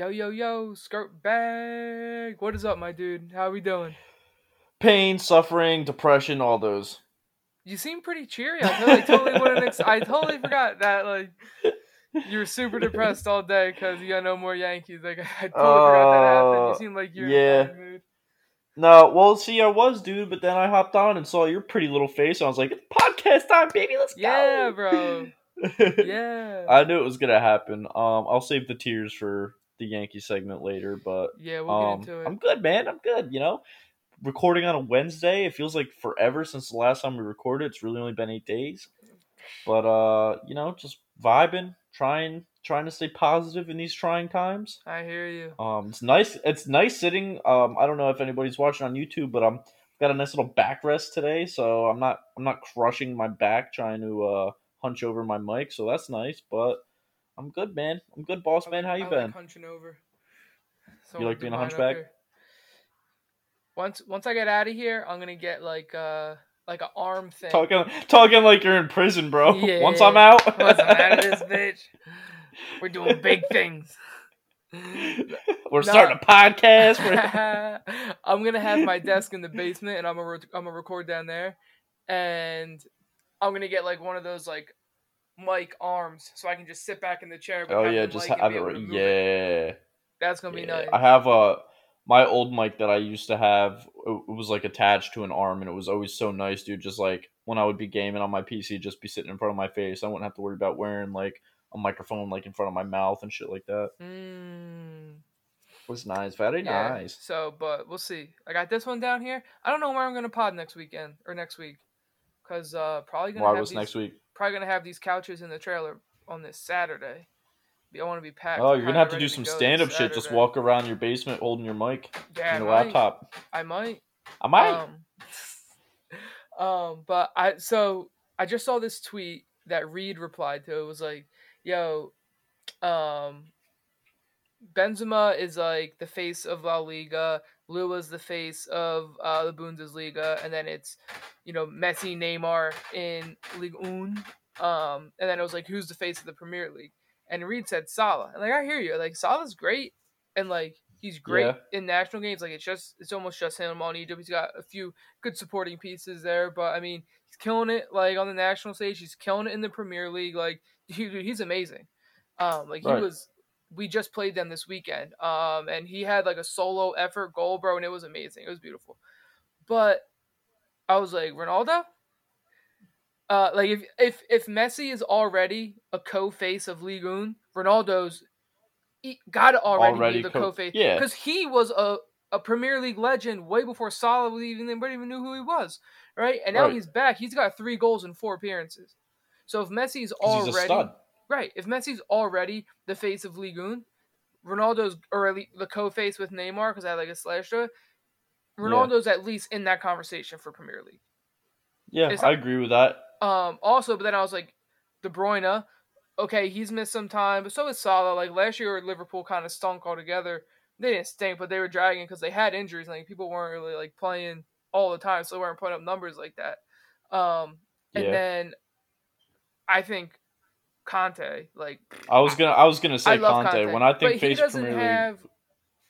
Yo, yo, yo, Skrtbag. What is up, my dude? How are we doing? Pain, suffering, depression, all those. You seem pretty cheery. I totally, totally wouldn't. Ex- I totally forgot that. Like, you were super depressed all day because you got no more Yankees. Like, I totally forgot that happened. You Uh, seem like you're yeah. in a bad mood. No, well, see, I was, dude, but then I hopped on and saw your pretty little face, and I was like, it's podcast time, baby, let's go. Yeah, bro. Yeah. I knew it was gonna happen. Um, I'll save the tears for the Yankee segment later, but yeah, we'll um, get into it. I'm good, man. I'm good. You know, recording on a Wednesday, it feels like forever since the last time we recorded. It's really only been eight days, but uh, you know, just vibing, trying, trying to stay positive in these trying times. I hear you. Um, it's nice. It's nice sitting. Um, I don't know if anybody's watching on YouTube, but I'm got a nice little backrest today, so I'm not I'm not crushing my back trying to uh hunch over my mic, so that's nice. But I'm good, man. I'm good, boss man. How you I been? Like hunching over. So You like being a hunchback? Once once I get out of here, I'm gonna get like uh like an arm thing. talking talking like you're in prison, bro. Yeah. Once I'm out, Once I'm out of this bitch, we're doing big things. We're starting a podcast. I'm gonna have my desk in the basement, and I'm gonna re- I'm gonna record down there, and I'm gonna get like one of those like mic arms, so I can just sit back in the chair. oh yeah, just have it. right- to move Yeah. That's gonna be nice. I have a my old mic that I used to have. It was like attached to an arm, and it was always so nice, dude. Just like when I would be gaming on my PC, just be sitting in front of my face. I wouldn't have to worry about wearing like a microphone like in front of my mouth and shit like that. Mm, It was nice, very yeah. nice. So, but we'll see. I got this one down here. I don't know where I'm gonna pod next weekend or next week, cause uh probably gonna Why have was these, next week? probably gonna have these couches in the trailer on this Saturday. I want to be packed. Oh, you're gonna have to do some this stand up shit. Just walk around your basement holding your mic Yeah, and your laptop. I might. I might. Um, um, but I so I just saw this tweet that Reed replied to. It was like, "Yo, um, Benzema is like the face of La Liga. Lua's the face of uh, the Bundesliga, and then it's you know Messi, Neymar in Ligue 1. Um, and then it was like, who's the face of the Premier League? And Reed said Salah. And like I hear you, like Salah's great, and like he's great Yeah. in national games. Like it's just it's almost just him on Egypt. He's got a few good supporting pieces there, but I mean he's killing it like on the national stage. He's killing it in the Premier League. Like he, dude, he's amazing. Um, like he Right. was. We just played them this weekend. Um, and he had like a solo effort goal, bro, and it was amazing. It was beautiful. But I was like, Ronaldo. Uh, like if if if Messi is already a co-face of Ligue 1, Ronaldo's he gotta already, Already be the co- co-face. yeah. because he was a, a Premier League legend way before Salah was even anybody even knew who he was, right? And now Right. he's back. He's got three goals and four appearances. So if Messi's 'Cause he's a already. Right, if Messi's already the face of Ligue 1, Ronaldo's or at least the co-face with Neymar because I had like a slash to it. Ronaldo's at least in that conversation for Premier League. Yeah, I agree with that. Um, also, but then I was like, De Bruyne, okay, he's missed some time, but so is Salah. Like last year, Liverpool kind of stunk altogether. They didn't stink, but they were dragging because they had injuries. Like people weren't really like playing all the time, so they weren't putting up numbers like that. Um, and Yeah. then I think Kanté, like I was gonna I was gonna say Kanté. Kanté, When I but think he face doesn't Premier League, have.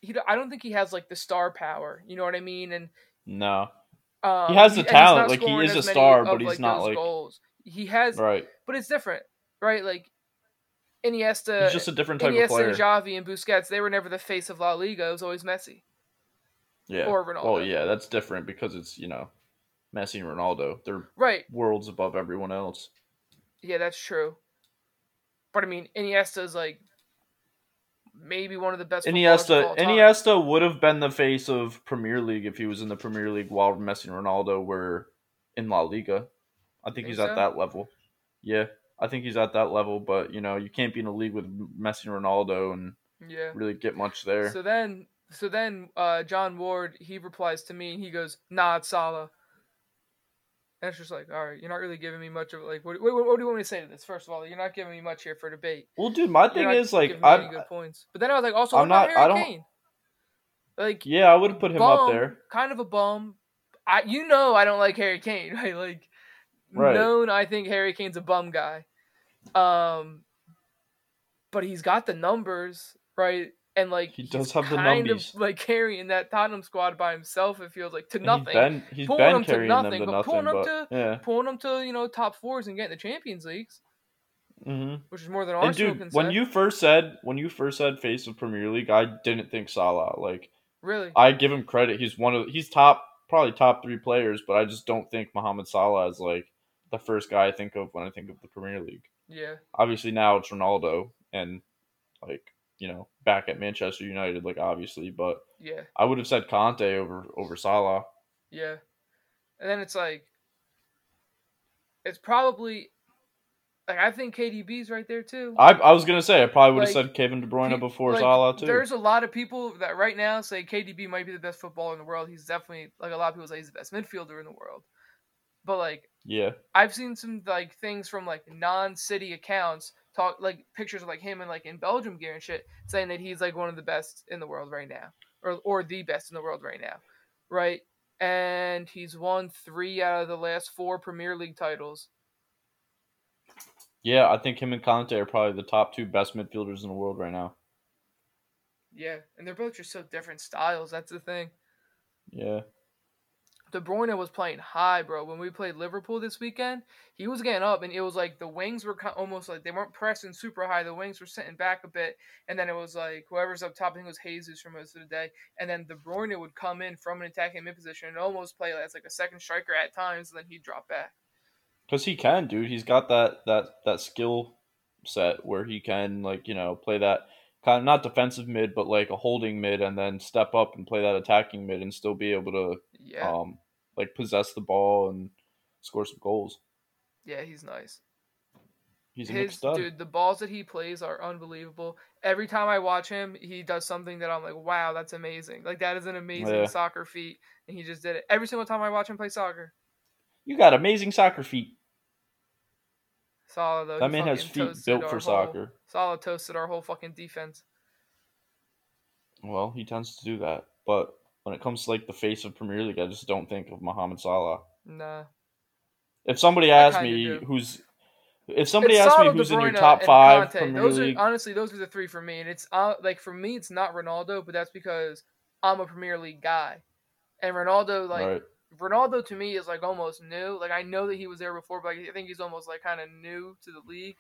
He, I don't think he has like the star power. You know what I mean? And no, um, he has the he's talent, like, he is a star, of, but he's not, those like- goals. He has right. but it's different, right? Like Iniesta, He's just a different type Iniesta of player. and Xavi and Busquets, they were never the face of La Liga. It was always Messi. Yeah. or Ronaldo. Well, yeah, that's different because it's you know, Messi and Ronaldo. They're Right. worlds above everyone else. Yeah, that's true. But I mean, Iniesta is like maybe one of the best. Iniesta. Iniesta would have been the face of Premier League if he was in the Premier League while Messi and Ronaldo were in La Liga. I think Think he's so? at that level. Yeah, I think he's at that level, but you know, you can't be in a league with Messi and Ronaldo and Yeah. really get much there. So then, so then, uh, John Ward he replies to me and he goes, "Nah, it's Salah." It's just like, all right, you're not really giving me much of like, what, what, what do you want me to say to this? First of all, you're not giving me much here for debate. well, dude, my thing is like giving me any I good points. But then I was like, also, I'm not- Harry I don't- Kane? Like, yeah, I would have put him bum, up there. Kind of a bum. I, you know, I don't like Harry Kane, right? Like, Right. known, I think Harry Kane's a bum guy. Um, but he's got the numbers, right? And like He he's does have the kind of like carrying that Tottenham squad by himself. It feels like to nothing, He's been he's Pulling them to nothing, them to but nothing, pulling them to- yeah. pulling them to you know top fours and getting the Champions Leagues, hmm which is more than Arsenal. And dude, when you first said when you first said face of Premier League, I didn't think Salah. Like really, I give him credit. He's one of he's top probably top three players, but I just don't think Mohamed Salah is like the first guy I think of when I think of the Premier League. yeah, Obviously now it's Ronaldo and like you know back at Manchester United, like obviously, but yeah, I would have said Kanté over over Salah. yeah, and then it's like it's probably like I think KDB's right there too. I I was gonna say I probably would have Like, said Kevin De Bruyne before like, Salah too. There's a lot of people that right now say KDB might be the best footballer in the world. He's definitely like a lot of people say he's the best midfielder in the world. But like Yeah, I've seen some like things from like non-city accounts talk like pictures of like him and like in Belgium gear and shit saying that he's like one of the best in the world right now or or the best in the world right now. Right? And he's won 3 out of the last 4 Premier League titles. yeah. I think him and Kanté are probably the top two best midfielders in the world right now. Yeah, and they're both just so different styles. That's the thing. Yeah, De Bruyne was playing high, bro. When we played Liverpool this weekend, he was getting up, and it was like the wings were almost like they weren't pressing super high. The wings were sitting back a bit, and then it was like whoever's up top. I think it was Jesus for most of the day, and then De Bruyne would come in from an attacking mid position and almost play as like a second striker at times, and then he'd drop back. because he can, dude. He's got that that that skill set where he can like you know play that kind of not defensive mid, but like a holding mid, and then step up and play that attacking mid, and still be able to Yeah, um like possess the ball and score some goals. yeah, he's nice. He's a His dude, the balls that he plays are unbelievable. Every time I watch him, he does something that I'm like, wow, that's amazing. Like that is an amazing Yeah. soccer feat, and he just did it every single time I watch him play soccer. You got amazing soccer feet. Salah though, That man has feet built for whole- soccer. Salah toasted our whole fucking defense. Well, he tends to do that, but when it comes to like the face of Premier League, I just don't think of Mohamed Salah. Nah. If somebody asked me do. who's, if somebody It's asked me Salah, De who's in your top five Kanté. Premier Those League, are honestly those are the three for me, and it's uh, like for me it's not Ronaldo, but that's because I'm a Premier League guy, and Ronaldo like right? Ronaldo to me is like almost new. Like I know that he was there before, but I think he's almost like kind of new to the league,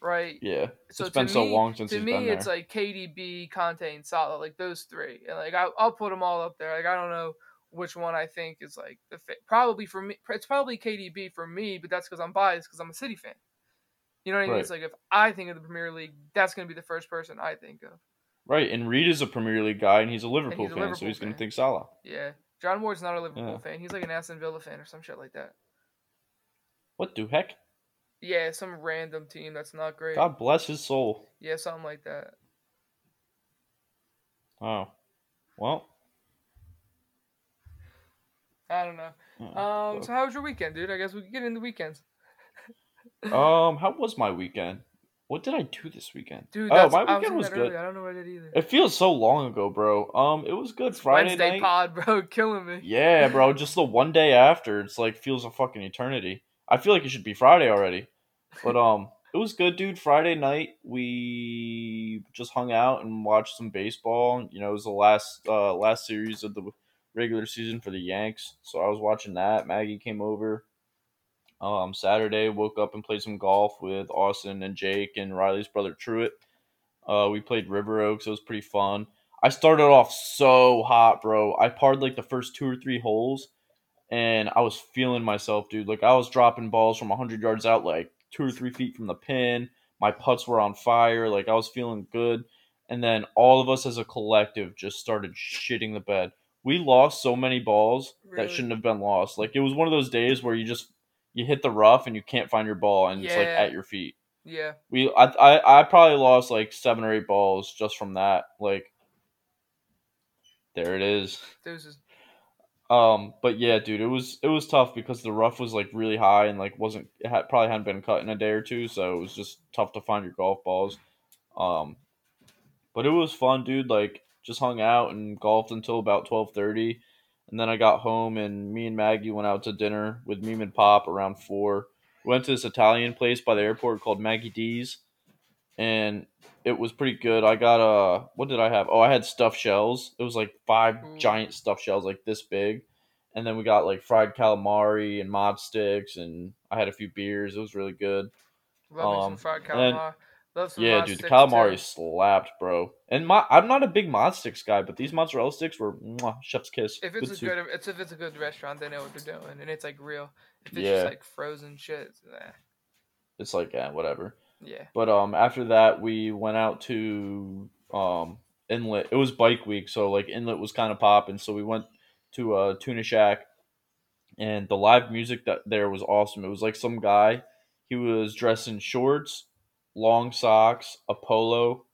right? Yeah, So it's been to so long since to he's me, been there. it's like KDB, Kanté, and Salah, like those three, and like I, I'll put them all up there. Like I don't know which one I think is like the fit. Probably for me, it's probably KDB for me, but that's because I'm biased because I'm a City fan. You know what I mean? Right. It's like if I think of the Premier League, that's gonna be the first person I think of. right, and Reed is a Premier League guy, and he's a Liverpool he's a fan, so he's going to think Salah. Yeah, John Ward's not a Liverpool Yeah. fan. He's like an Aston Villa fan or some shit like that. What the heck? Yeah, some random team that's not great. God bless his soul. Yeah, something like that. Oh, well. I don't know. uh, Um, so how was your weekend, dude? I guess we can get into weekends. um, how was my weekend? What did I do this weekend? Dude, oh, my I was weekend was good. earlier. I don't know what I did either. It feels so long ago, bro. Um, it was good. Friday Wednesday night. pod, bro, killing me. Yeah, bro. Just the one day after, it's like feels a fucking eternity. I feel like it should be Friday already, but um, it was good, dude. Friday night we just hung out and watched some baseball. You know, it was the last uh last series of the regular season for the Yanks, so I was watching that. Maggie came over. Um, Saturday woke up and played some golf with Austin and Jake and Riley's brother Truitt. Uh, we played River Oaks. It was pretty fun. I started off so hot, bro. I parred like the first two or three holes, and I was feeling myself, dude. Like I was dropping balls from hundred yards out, like two or three feet from the pin. My putts were on fire. Like I was feeling good. And then all of us as a collective just started shitting the bed. We lost so many balls Really? that shouldn't have been lost. Like it was one of those days where you just you hit the rough and you can't find your ball, and it's like at your feet Yeah, we I, I I probably lost like seven or eight balls just from that. Like there it is. Um, but yeah, dude, it was it was tough because the rough was like really high and like wasn't it had probably hadn't been cut in a day or two, so it was just tough to find your golf balls. Um, but it was fun, dude. Like just hung out and golfed until about twelve thirty, and then I got home and me and Maggie went out to dinner with Meme and Pop around four. We went to this Italian place by the airport called Maggie D's. And it was pretty good. I got a what did I have? Oh, I had stuffed shells. It was like five Ooh. giant stuffed shells, like this big, and then we got like fried calamari and mod sticks, and I had a few beers. It was really good. Love me some Um, fried and calamari. Love some yeah, dude, the calamari too. slapped, bro. And my, I'm not a big mod sticks guy, but these mozzarella sticks were mwah, chef's kiss. If it's a soup. good, it's if it's a good restaurant, they know what they're doing, and it's like real. If it's Yeah. just like frozen shit, it's, eh, it's like yeah, whatever. Yeah. But um, after that, we went out to um Inlet. It was bike week, so like Inlet was kind of popping. So we went to uh Tuna Shack, and the live music that there was awesome. It was like some guy. He was dressed in shorts, long socks, a polo,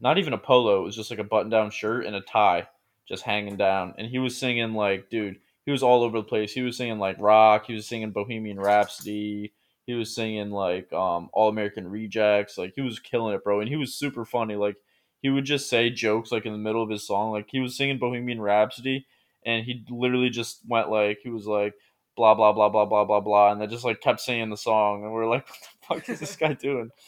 not even a polo. It was just like a button-down shirt and a tie, just hanging down. And he was singing like, dude, he was all over the place. He was singing like rock. He was singing Bohemian Rhapsody. He was singing like um, All American Rejects. Like he was killing it, bro. And he was super funny. Like he would just say jokes like in the middle of his song. Like he was singing Bohemian Rhapsody, and he literally just went like he was like blah blah blah blah blah blah blah, and they just like kept singing the song, and we are like, what the fuck is this guy doing?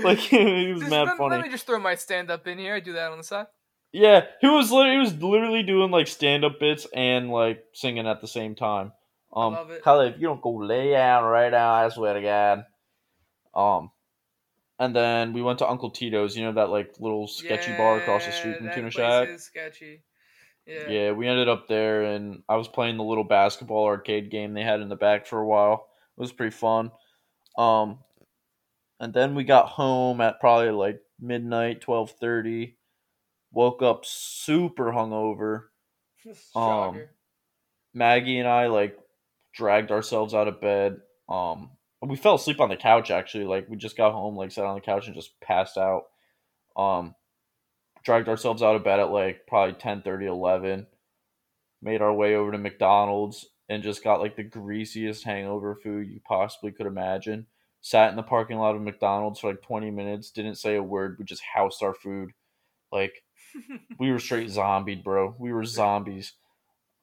Like he was Just mad let, funny. let me just throw my stand up in here. I do that on the side. Yeah, he was literally, he was literally doing like stand up bits and like singing at the same time. Um, love it. Kyle, if you don't go lay down right now, I swear to God. Um, and then we went to Uncle Tito's. You know that like little sketchy bar across the street from Tuna Shack. Sketchy. Yeah. Yeah, we ended up there, and I was playing the little basketball arcade game they had in the back for a while. It was pretty fun. Um, and then we got home at probably like midnight, twelve thirty. Woke up super hungover. Um, Maggie and I like dragged ourselves out of bed. Um, we fell asleep on the couch actually. Like we just got home, like sat on the couch and just passed out. Um, dragged ourselves out of bed at like probably 10, 30 11. Made our way over to McDonald's and just got like the greasiest hangover food you possibly could imagine. Sat in the parking lot of McDonald's for like 20 minutes, didn't say a word. We just housed our food. Like we were straight zombied, bro. We were zombies.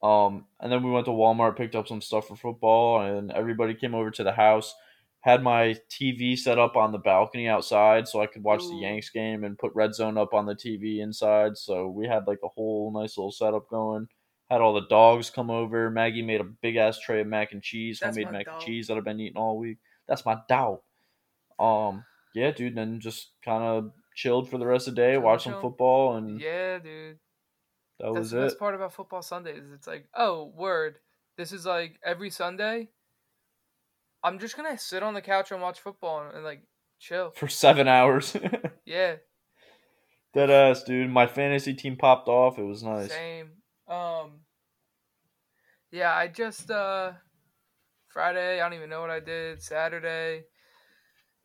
Um, and then we went to Walmart, picked up some stuff for football, and everybody came over to the house. Had my TV set up on the balcony outside so I could watch the Yanks game and put Red Zone up on the TV inside. So we had like a whole nice little setup going. Had all the dogs come over. Maggie made a big ass tray of mac and cheese, That's homemade mac dog. and cheese that I've been eating all week. That's my doubt. Um, yeah, dude. Then just kind of chilled for the rest of the day, watched some football, and yeah, dude. That That's was the best it. part about football Sundays. It's like, oh, word. This is like every Sunday. I'm just gonna sit on the couch and watch football and, and like chill. For seven hours. Yeah, Dead ass, dude. My fantasy team popped off. It was nice. same. Um, yeah, I just uh, Friday. I don't even know what I did. Saturday,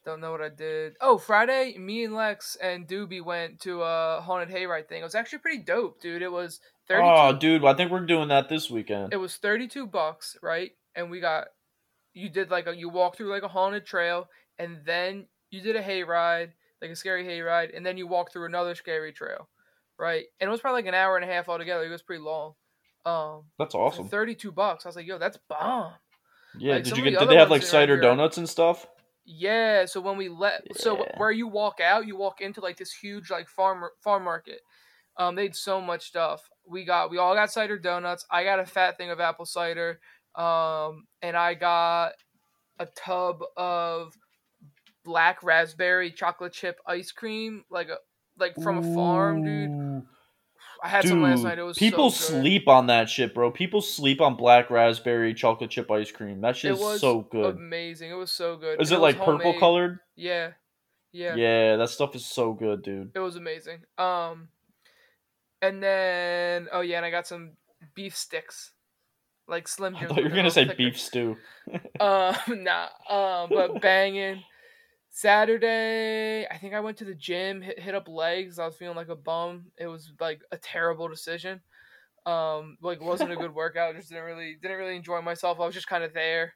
don't know what I did. Oh, Friday, me and Lex and Doobie went to a haunted hayride thing. It was actually pretty dope, dude. It was thirty. Oh, dude, I think we're doing that this weekend. it was 32 bucks right and we got you did like a you walk through like a haunted trail and then you did a hayride like a scary hayride and then you walk through another scary trail right and it was probably like an hour and a half altogether it was pretty long um That's awesome. 32 bucks i was like yo that's bomb Yeah, like, did you get? Did they have like cider here- donuts and stuff? Yeah so when we let so where you walk out you walk into like this huge like farm farm market. Um they had so much stuff. We got we all got cider donuts. I got a fat thing of apple cider. Um and i got a tub of black raspberry chocolate chip ice cream like a like from a farm dude. Ooh. I had Dude, some last night it was people so good. sleep on that shit, bro. People sleep on black raspberry chocolate chip ice cream. That shit it is was so good. amazing it was so good Is it was like purple homemade. colored? yeah yeah Yeah. that stuff is so good, dude. It was amazing. Um, and then oh yeah, and I got some beef sticks, like Slim I thought you were gonna say thicker. beef stew. Um, nah. Um, but banging. Saturday, I think I went to the gym, hit, hit up legs. I was feeling like a bum. It was like a terrible decision. Um, like wasn't a good workout. Just didn't really didn't really enjoy myself. I was just kind of there,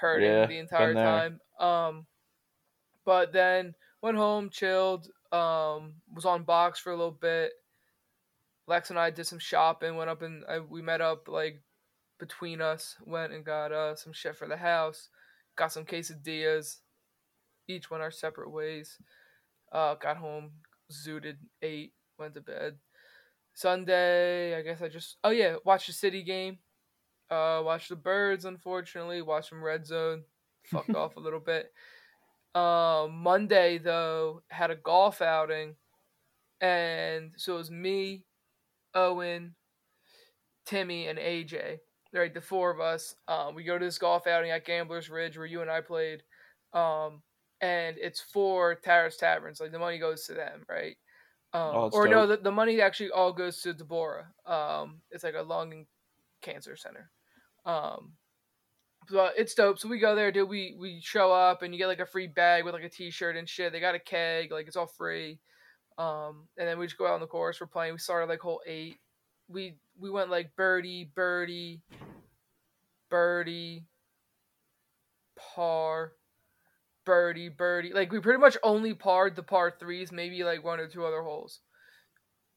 hurting Yeah, the entire time. Um, but then went home, chilled. Um, was on box for a little bit. Lex and I did some shopping. Went up and uh, we met up like between us. Went and got uh some shit for the house. Got some quesadillas. Each went our separate ways. Uh, got home, zooted, ate, went to bed. Sunday, I guess I just oh yeah, watched the City game. Uh, watched the Birds. Unfortunately, watched some Red Zone. Fucked off a little bit. Um, Monday though had a golf outing, and so it was me, Owen, Timmy, and AJ. Right, the four of us. Um, we go to this golf outing at Gamblers Ridge where you and I played. Um, and it's for Terrace Taverns. Like the money goes to them, right? Um, Oh, or no, the, the money actually all goes to Deborah. Um, it's like a lung cancer center. Um, but it's dope. So we go there, dude. We we show up and you get like a free bag with like a T-shirt and shit. They got a keg, like it's all free. Um, and then we just go out on the course. We're playing. We started like hole eight. We we went like birdie, birdie, birdie, par, birdie, birdie. Like we pretty much only parred the par threes, maybe like one or two other holes.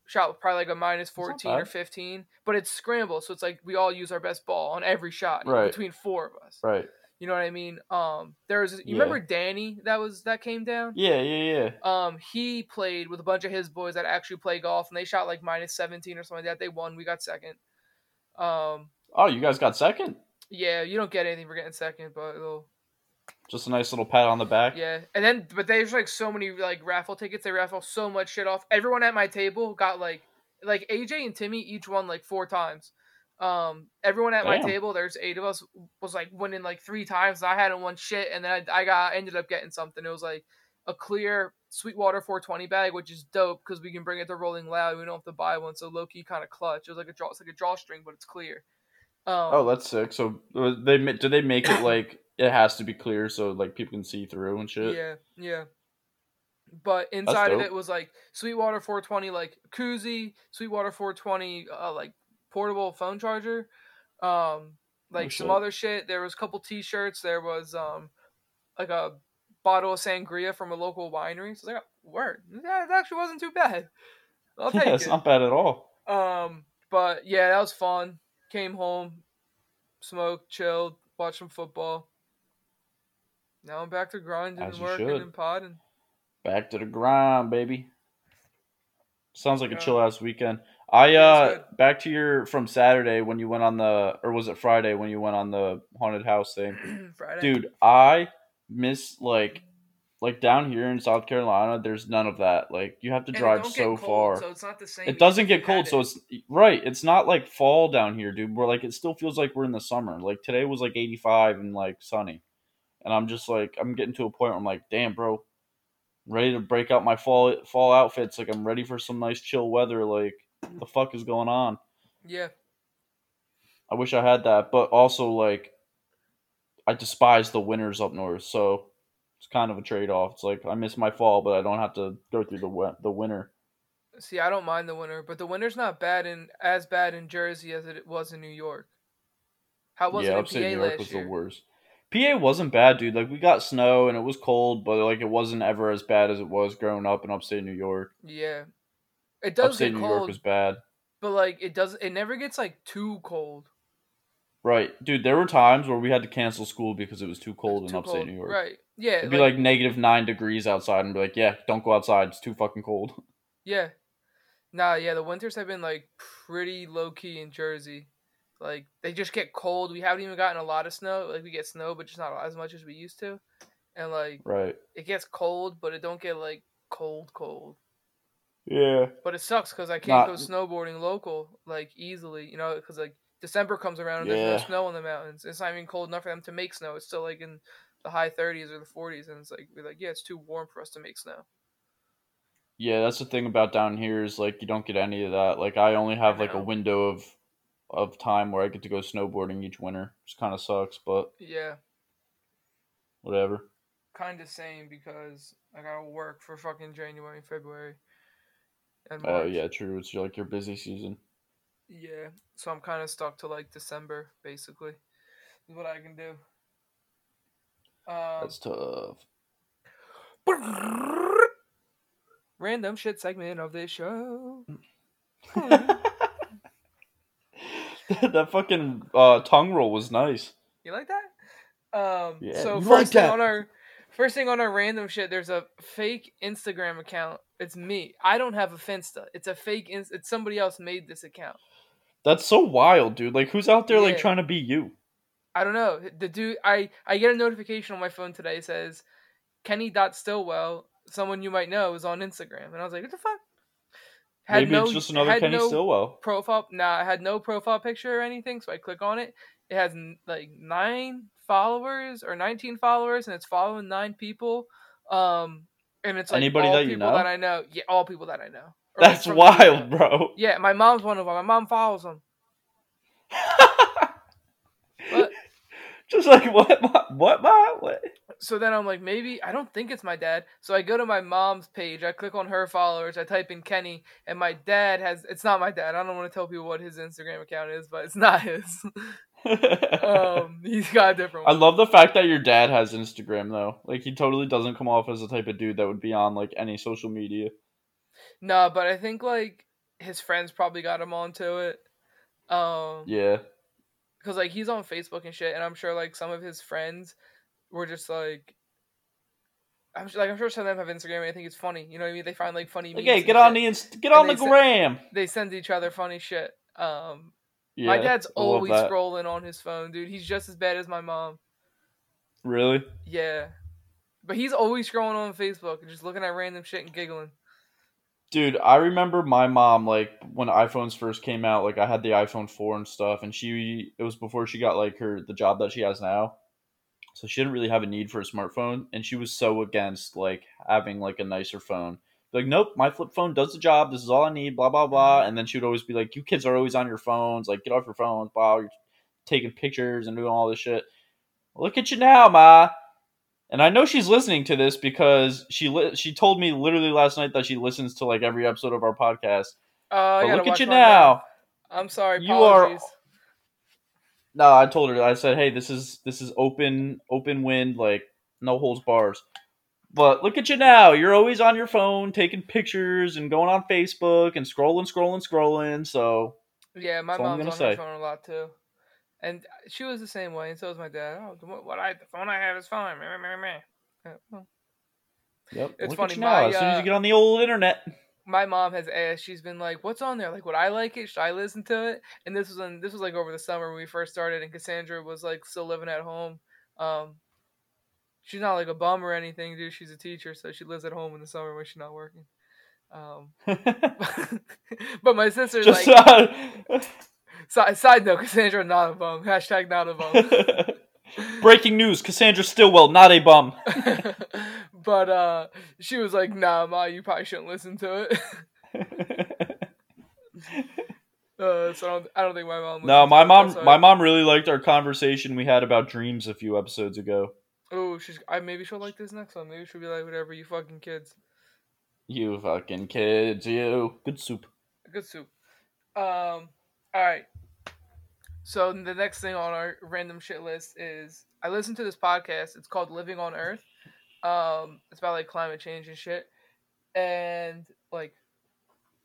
Shot probably like a fourteen or fifteen, but it's scramble, so it's like we all use our best ball on every shot Right. between four of us. Right. You know what I mean? Um, there was you Yeah. remember Danny that was that came down. Yeah, yeah, yeah. Um, he played with a bunch of his boys that actually play golf, and they shot like minus seventeen or something like that. They won. We got second. Um, Oh, you guys got second. yeah, you don't get anything for getting second, but it'll Just a nice little pat on the back. Yeah, and then but there's like so many like raffle tickets. They raffle so much shit off. Everyone at my table got like like AJ and Timmy each won like four times. Um, everyone at my table, there's eight of us, was like winning like three times. I hadn't won shit, and then I, I got ended up getting something. It was like a clear Sweetwater 420 bag, which is dope because we can bring it to Rolling Loud. We don't have to buy one, so low key kind of clutch. It was like a draw, it's like a drawstring, but it's clear. Um, Oh, that's sick. So uh, they do they make it like it has to be clear so like people can see through and shit? Yeah, yeah. But inside of it was like Sweetwater 420, like koozie, Sweetwater 420, uh, like portable phone charger, um, like some other shit. There was a couple T-shirts. There was um, like a bottle of sangria from a local winery. So I like, word, yeah, it actually wasn't too bad. I'll take Yeah, it's it. not bad at all. Um, but yeah, that was fun. Came home, smoked, chilled, watched some football. Now I'm back to grinding As and working should. and podding. Back to the grind, baby. Sounds like a chill ass weekend. I uh back to your from Saturday when you went on the or was it Friday when you went on the haunted house thing? Friday. Dude, I miss like like down here in South Carolina, there's none of that. Like you have to And drive don't so get cold, far. So it's not the same. it doesn't get cold, had so it's right. It's not like fall down here, dude. We're like it still feels like we're in the summer. Like today was like 85 and like sunny, and I'm just like I'm getting to a point where I'm like, damn, bro, I'm ready to break out my fall fall outfits. Like I'm ready for some nice chill weather. Like the fuck is going on? yeah. I wish I had that, but also like I despise the winters up north, so it's kind of a trade off. It's like I miss my fall, but I don't have to go through the the winter. See, I don't mind the winter, but the winter's not bad in as bad in Jersey as it was in New York. How was yeah, it upstate in New PA York last was year? the worst. PA wasn't bad, dude. Like we got snow and it was cold, but like it wasn't ever as bad as it was growing up in upstate New York. Yeah, it does upstate get New York was bad. but like it does. It never gets like too cold. Right, dude. There were times where we had to cancel school because it was too cold in Too upstate cold. New York. Right? Yeah. It'd be like negative nine degrees outside, and be like, "Yeah, don't go outside. It's too fucking cold." Yeah. Nah, yeah, the winters have been like pretty low key in Jersey. Like they just get cold. We haven't even gotten a lot of snow. Like we get snow, but just not as much as we used to. And like Right. it gets cold, but it don't get like cold cold. Yeah. But it sucks because I can't Not- go snowboarding local like easily. You know, because like December comes around and there's no snow in the mountains. It's not even cold enough for them to make snow. It's still like in the high 30s or the 40s, and it's like we're like, yeah, it's too warm for us to make snow. Yeah, that's the thing about down here is like you don't get any of that. Like I only have like a window of of time where I get to go snowboarding each winter, which kind of sucks, but Yeah. whatever. kind of same because I gotta work for fucking January February. And Oh March. yeah, true. It's like your busy season. Yeah. So I'm kind of stuck to like December, basically. Is what I can do. Um, That's tough. random shit segment of this show. that fucking uh, tongue roll was nice. You like that? Um, Yeah, so first like thing that. on our First thing on our random shit, there's a fake Instagram account. It's me. I don't have a Finsta. It's a fake. It's somebody else made this account. That's so wild, dude. Like, who's out there like trying to be you? I don't know. The dude, I I get a notification on my phone today says Kenny dot Stillwell, someone you might know, is on Instagram, and I was like, what the fuck? Maybe it's just another had Kenny no Stillwell. profile. Nah, I had no profile picture or anything, so I click on it. It has like nine followers or nineteen followers, and it's following nine people. Um, and it's like Anybody all that you know? that I know. Yeah, all people that I know. That's wild, bro. Yeah, my mom's one of them. My mom follows them. But Just like what, ma? What, ma? What? so then I'm like, maybe I don't think it's my dad. So I go to my mom's page. I click on her followers. I type in Kenny, and my dad has. It's not my dad. I don't want to tell people what his Instagram account is, but it's not his. um, he's got a different I love the fact that your dad has Instagram though. Like he totally doesn't come off as the type of dude that would be on like any social media. No, but I think like his friends probably got him onto it. Um, Yeah. Because like he's on Facebook and shit, and I'm sure like some of his friends were just like. I'm sure, like I'm sure some of them have Instagram and I think it's funny. You know what I mean? They find like funny. Memes get on shit. the inst- get And on the gram. They send each other funny shit. Um, Yeah, my dad's always scrolling on his phone, dude. He's just as bad as my mom. Really? Yeah, but he's always scrolling on Facebook and just looking at random shit and giggling. Dude, I remember my mom like when iPhones first came out, like I had the iPhone 4 and stuff and she it was before she got like her the job that she has now. So she didn't really have a need for a smartphone and she was so against like having like a nicer phone. Like, nope, my flip phone does the job. This is all I need, blah blah blah. Mm-hmm. And then she would always be like, You kids are always on your phones, like get off your phones, blah, you're taking pictures and doing all this shit. Look at you now, Ma. And I know she's listening to this because she li- she told me literally last night that she listens to like every episode of our podcast. Oh, look at you now. I'm sorry. You are- No, I told her I said, "Hey, this is this is open open wind, like no holds bars." But look at you now. You're always on your phone taking pictures and going on Facebook and scrolling, scrolling, scrolling. So, Yeah, my That's all I'm mom's on her phone a lot too, and she was the same way, and so was my dad. Oh, the, what I the phone I have is fine. Meh, meh, meh, meh. Well, yep. It's look funny, at you now. my, as soon as uh, you get on the old internet. my mom has asked. She's been like, "What's on there? Like, would I like it? Should I listen to it?" And this was in, this was like over the summer when we first started, and Cassandra was like still living at home. Um, she's not like a bum or anything, dude. She's a teacher, so she lives at home in the summer when she's not working. Um, but my sister's Just like, uh, side, side note, Cassandra not a bum. Hashtag not a bum. breaking news: Cassandra Stillwell not a bum. but uh, she was like, "Nah, ma, you probably shouldn't listen to it." uh, so I don't, I don't think my mom. no, my mom, my mom really liked our conversation we had about dreams a few episodes ago. Oh, she's. I maybe she'll like this next one. Maybe she'll be like, "Whatever, you fucking kids." You fucking kids, you. Good soup. Good soup. Um. All right. So the next thing on our random shit list is I listened to this podcast. It's called Living on Earth. Um, it's about like climate change and shit, and like,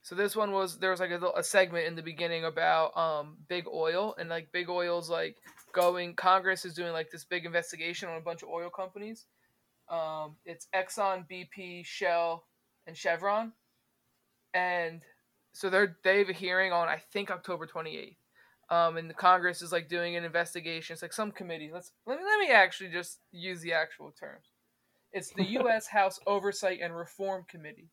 so this one was there was like a, a segment in the beginning about um big oil and like big oil's like going. Congress is doing like this big investigation on a bunch of oil companies. Um, it's Exxon, BP, Shell, and Chevron, and so they're they have a hearing on I think October twenty eighth. Um, and the Congress is like doing an investigation. It's like some committee. Let's let me let me actually just use the actual terms. It's the U.S. House Oversight and Reform Committee.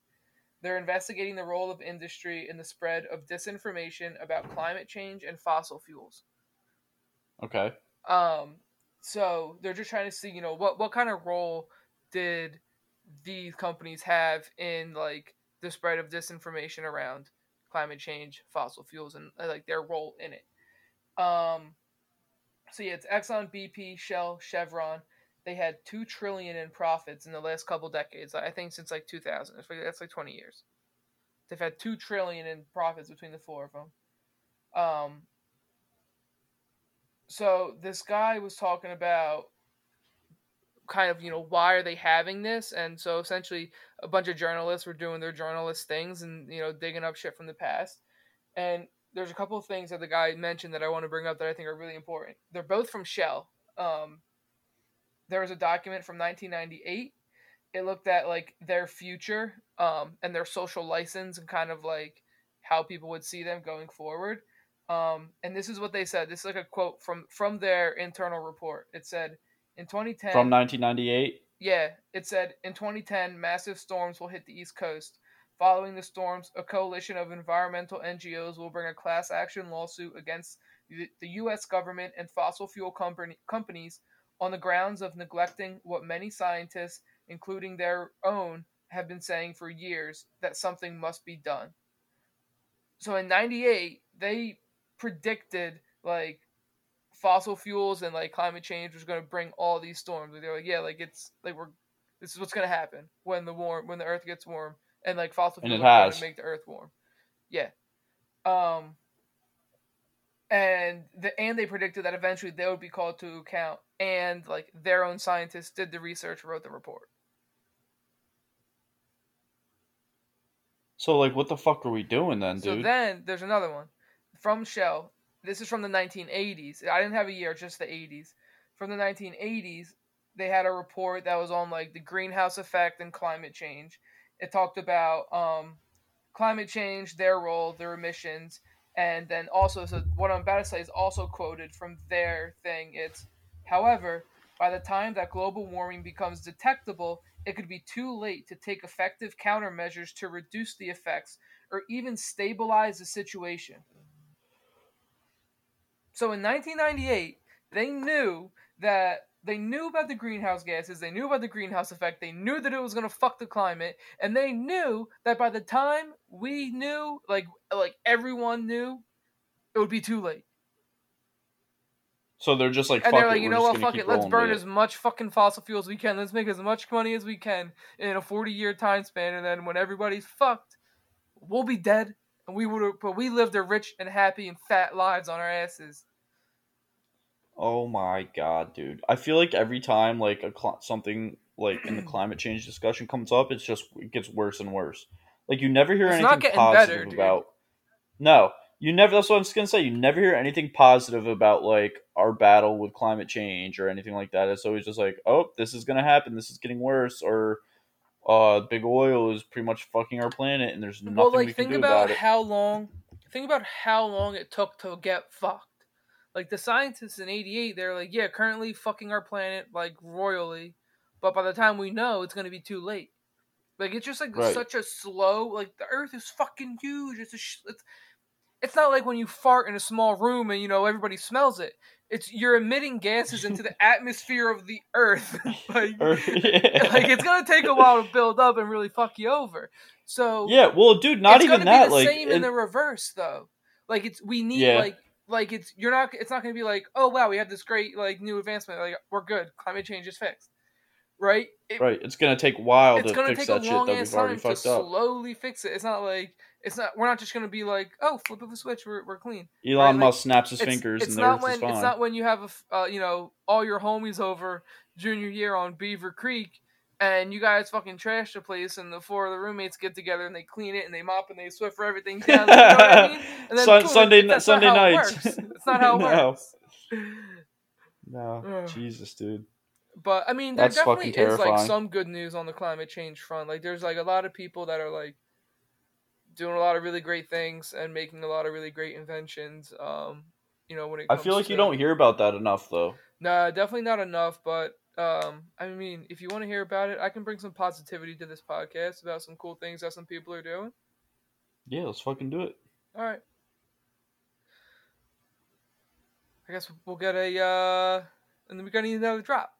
They're investigating the role of industry in the spread of disinformation about climate change and fossil fuels. Okay. Um, so they're just trying to see, you know, what what kind of role did these companies have in like the spread of disinformation around climate change, fossil fuels, and like their role in it. Um, so yeah, it's Exxon, BP, Shell, Chevron. They had two trillion in profits in the last couple decades. I think since like 2000. That's like 20 years. They've had two trillion in profits between the four of them. Um, so this guy was talking about kind of you know why are they having this and so essentially a bunch of journalists were doing their journalist things and you know digging up shit from the past and there's a couple of things that the guy mentioned that i want to bring up that i think are really important they're both from shell um, there was a document from 1998. It looked at like their future um, and their social license and kind of like how people would see them going forward. Um, and this is what they said. This is like a quote from from their internal report. It said in 2010 From 1998. yeah, it said in 2010 massive storms will hit the East Coast. Following the storms, a coalition of environmental NGOs will bring a class action lawsuit against the, U.S. government and fossil fuel company, companies on the grounds of neglecting what many scientists, including their own, have been saying for years that something must be done. So in 98, they predicted like fossil fuels and like climate change was going to bring all these storms. They're like, yeah, like it's like we're this is what's going to happen when the warm when the earth gets warm and like fossil And fuels it are has. to make the earth warm. Yeah. Um and the and they predicted that eventually they would be called to account and like their own scientists did the research wrote the report. So like, what the fuck are we doing then, dude? So then there's another one from Shell. This is from the 1980s. I didn't have a year, just the 80s. From the 1980s, they had a report that was on like the greenhouse effect and climate change. It talked about um, climate change, their role, their emissions, and then also so what I'm about to say is also quoted from their thing. It's however, by the time that global warming becomes detectable, it could be too late to take effective countermeasures to reduce the effects or even stabilize the situation. So in 1998, they knew that they knew about the greenhouse gases, they knew about the greenhouse effect, they knew that it was going to fuck the climate, and they knew that by the time we knew, like like everyone knew, it would be too late. So they're just like, And they're it, like, you know what, fuck it, let's burn as it. much fucking fossil fuels as we can. Let's make as much money as we can in a 40 year time span, and then when everybody's fucked, we'll be dead, and we would, but we lived a rich and happy and fat lives on our asses. Oh my god, dude! I feel like every time like a cl- something like in the climate change discussion comes up, it's just it gets worse and worse. Like you never hear It's anything positive better, about. No, you never. That's what I'm just gonna say. You never hear anything positive about like our battle with climate change or anything like that. It's always just like, oh, this is gonna happen. This is getting worse, or uh, big oil is pretty much fucking our planet, and there's nothing well, we can think do about about it. how long, think about how long it took to get fucked. Like the scientists in '88, they're like, yeah, currently fucking our planet like royally, but by the time we know, it's gonna be too late. Like it's just like Right. such a slow. Like the Earth is fucking huge. It's a. Sh- it's, it's not like when you fart in a small room and you know everybody smells it. It's you're emitting gases into the atmosphere of the Earth. like, Or- yeah. like it's gonna take a while to build up and really fuck you over. So yeah, well, dude, not it's even that. Be the like, same in the reverse though. Like it's we need Yeah. like like it's you're not it's not gonna be like oh wow we have this great like new advancement like we're good climate change is fixed right. It, right, it's gonna take a while It's to fix take a that shit long that we've already to fucked up. slowly fix it. It's not like it's not. We're not just gonna be like, oh, flip of a switch, we're, we're clean. Elon right, like, Musk snaps his It's, fingers it's and not when it's not when you have a uh, you know all your homies over junior year on Beaver Creek and you guys fucking trash the place and the four of the roommates get together and they clean it and they mop and they Swiffer everything down. You know what I mean? And Sun- boom, Sunday that's Sunday not how it nights. works. It's not how it No. works. no, Jesus, dude. But I mean, there That's definitely fucking is like some good news on the climate change front. Like, there's like a lot of people that are like doing a lot of really great things and making a lot of really great inventions. Um, you know, when it I feel like you to- don't hear about that enough, though. Nah, definitely not enough. But um, I mean, if you want to hear about it, I can bring some positivity to this podcast about some cool things that some people are doing. Yeah, let's fucking do it. All right. I guess we'll get a, uh, and then we're gonna need another drop.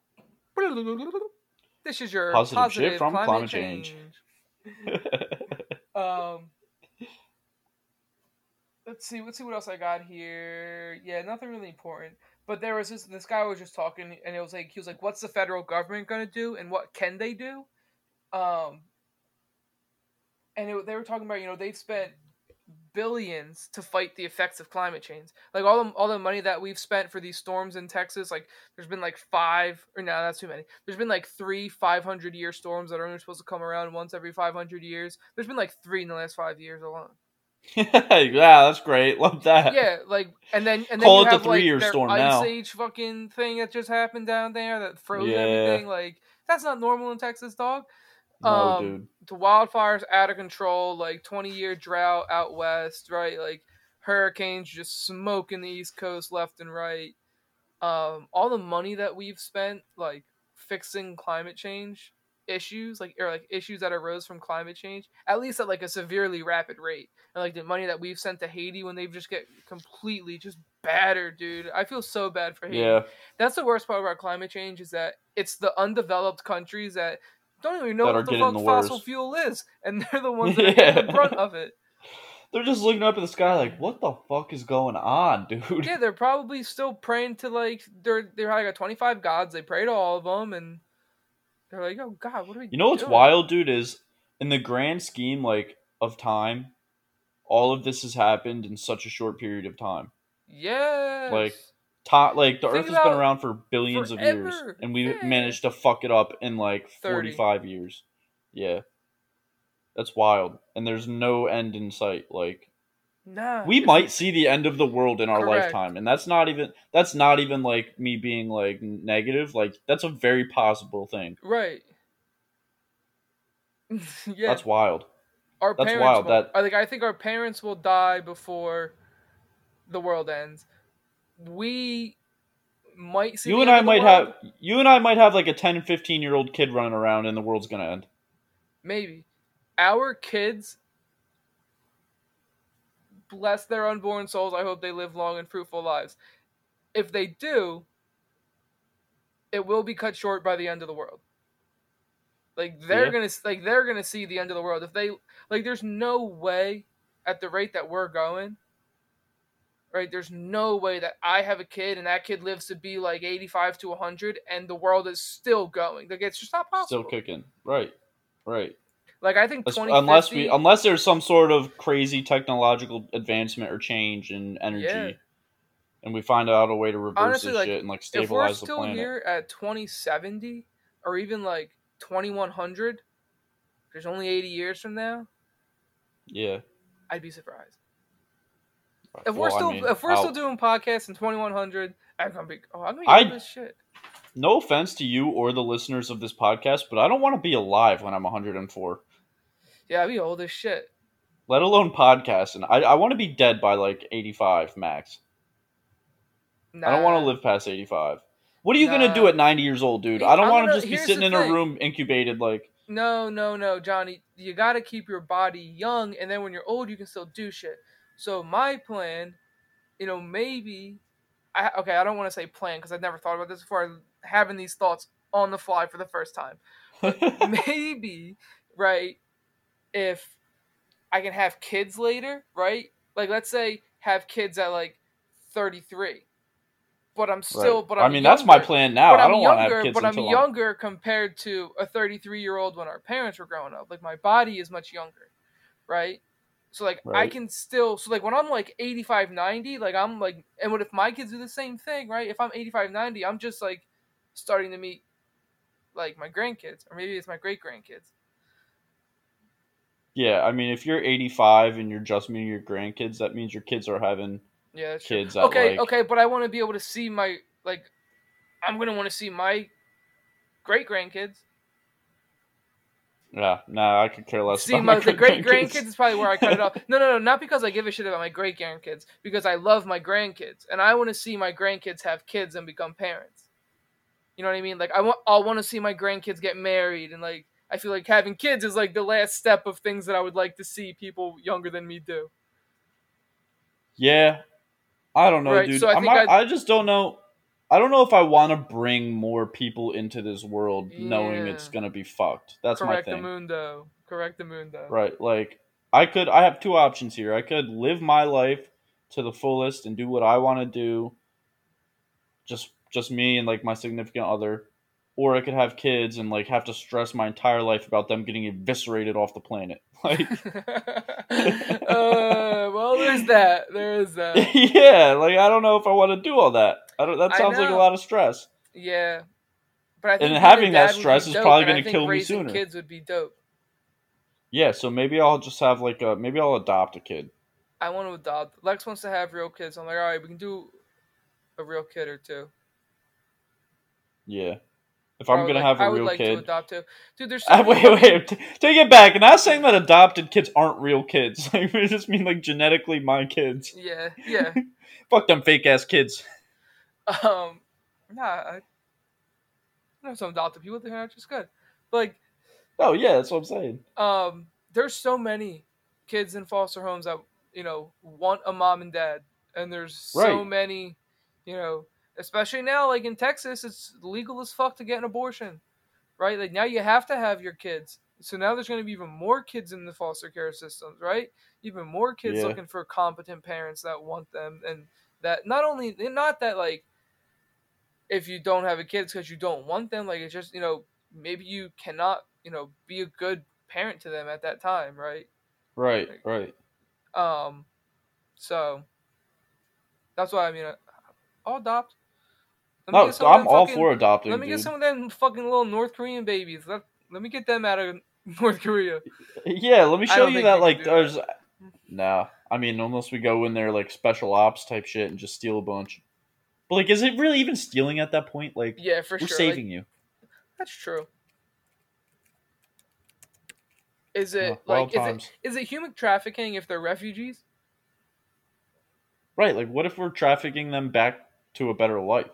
This is your Positive positive, shit from climate, climate change. change. Um, let's see. Let's see what else I got here. Yeah, nothing really important. But there was this. This guy was just talking, and it was like he was like, "What's the federal government gonna do, and what can they do?" Um, and it, they were talking about you know they've spent billions to fight the effects of climate change. Like all the all the money that we've spent for these storms in Texas, like there's been like five or no, that's too many. There's been like three 500 year storms that are only supposed to come around once every 500 years. There's been like three in the last five years alone. yeah, that's great. Love that. Yeah, like and then and then Call you it the like, their storm ice now. age fucking thing that just happened down there that froze Yeah. everything. Like that's not normal in Texas, dog. No, um, dude. the wildfires out of control, like 20 year drought out west, right? Like hurricanes just smoking the East Coast left and right. Um, all the money that we've spent, like fixing climate change issues, like or like issues that arose from climate change, at least at like a severely rapid rate, and like the money that we've sent to Haiti when they've just get completely just battered, dude. I feel so bad for Haiti Yeah. that's the worst part about climate change is that it's the undeveloped countries that don't even know what the fuck the fossil fuel is, and they're the ones that are getting the Yeah. of it. They're just looking up at the sky like, what the fuck is going on, dude? Yeah, they're probably still praying to like they're they're like got twenty five gods. They pray to all of them, and they're like, oh God, what are we? You know what's doing? wild, dude, is in the grand scheme like of time, all of this has happened in such a short period of time. Yeah. Like, Top, like the Think Earth has been around for billions of years, and we Yeah. managed to fuck it up in like 30. forty-five years. Yeah, that's wild, and there's no end in sight. Like nah, we might see the end of the world in our Correct. lifetime, and that's not even that's not even like me being like negative. Like that's a very possible thing. right. yeah, That's wild. our that's parents wild, won't. that- I think I think our parents will die before the world ends. We might see. you the and end I of might world. have you and I might have like a 10 15 year old kid running around and the world's gonna end. maybe our kids. Bless their unborn souls. I hope they live long and fruitful lives. If they do, it will be cut short by the end of the world. Like they're Yeah. gonna like they're gonna see the end of the world if they like. There's no way at the rate that we're going. Right, there's no way that I have a kid and that kid lives to be like 85 to 100 and the world is still going. Like it's just not possible. Still kicking. Right. Right. Like I think As- 2050, unless we unless there's some sort of crazy technological advancement or change in energy. Yeah. And we find out a way to reverse Honestly, this like, shit and like stabilize the planet. if we're the still planet. here at 2070 or even like 2100, there's only 80 years from now, Yeah. I'd be surprised. If we're Well, I still mean, if we're I'll- still doing podcasts in 2100, I'm gonna be oh I'm gonna I- this shit. no offense to you or the listeners of this podcast, but I don't want to be alive when I'm 104. Yeah, be old as shit. Let alone podcast, and I, I want to be dead by like 85 max. I don't want to live past 85. What are you gonna do at 90 years old, dude? I don't want to just be sitting in a room incubated like. No, no, no, Johnny. You got to keep your body young, and then when you're old, you can still do shit. So my plan, you know, maybe, I okay, I don't want to say plan because I've never thought about this before. Having these thoughts on the fly for the first time. maybe, right? If I can have kids later, right? Like, let's say have kids at like 33, but I'm still, Right. but I I'm mean, that's my plan now. I I'm don't want to younger, have kids but I'm younger compared to a 33 year old when our parents were growing up. Like my body is much younger, right? So like I can still so like when I'm like 85, 90, like I'm like and what if my kids do the same thing, right? If I'm 85, 90, I'm just like starting to meet like my grandkids or maybe it's my great grandkids. Yeah, I mean, if you're 85 and you're just meeting your grandkids, that means your kids are having Yeah, kids Okay, like. okay, but I want to be able to see my like I'm going to want to see my great grandkids. Yeah, nah, I could care less. See, about my, my the great grandkids. grandkids is probably where I cut it off. No, no, no, not because I give a shit about my great grandkids, because I love my grandkids, and I want to see my grandkids have kids and become parents. You know what I mean? Like I want, I want to see my grandkids get married, and like I feel like having kids is like the last step of things that I would like to see people younger than me do. Yeah, I don't know, Right, dude. so I I, think I'd- I just don't know. I don't know if I want to bring more people into this world knowing it's gonna be fucked. That's my thing. Correct the mundo. Correct the mundo. Right. Like I could I have two options here. I could live my life to the fullest and do what I want to do. Just just me and like my significant other. Or I could have kids and like have to stress my entire life about them getting eviscerated off the planet. Like uh, well, there's that. There is that. Yeah, like I don't know if I want to do all that. I don't that sounds like a lot of stress. Yeah, but I think And having that stress is dope, probably gonna kill me sooner. Kids would be dope. Yeah, so maybe I'll just have like a maybe I'll adopt a kid. I want to adopt. Lex wants to have real kids. I'm like, all right, we can do a real kid or two. Yeah. If I I'm gonna like- have a I would real like to kid, adopt too, dude. There's so Ah, many wait, wait, t- take it back. And I'm not saying that adopted kids aren't real kids. Like, we just mean like genetically my kids. Yeah, yeah. Fuck them fake ass kids. Um, nah, I, I know some adopted people that are just good. But like, Oh yeah, that's what I'm saying. um, there's so many kids in foster homes that you know want a mom and dad, and there's so many, you know, especially now, like in Texas, it's legal as fuck to get an abortion, right? Like now you have to have your kids. So now there's going to be even more kids in the foster care systems, right? Even more kids Yeah. looking for competent parents that want them, and that not only not that like if you don't have a kid because you don't want them, like it's just you know maybe you cannot you know be a good parent to them at that time, right? Right, Like- right. Um, so that's why I mean, I- I'll adopt. No, I'm all fucking- for adopting. Let me dude. get some of them fucking little North Korean babies. Let let me get them out of North Korea. Yeah, let me show you that. Like, there's. Nah, I mean, unless we go in there like special ops type shit and just steal a bunch. But like, is it really even stealing at that point? Like, Yeah, for we're sure. saving like, you. that's true. Is it like is it, is it human trafficking if they're refugees? Right, like, what if we're trafficking them back to a better life?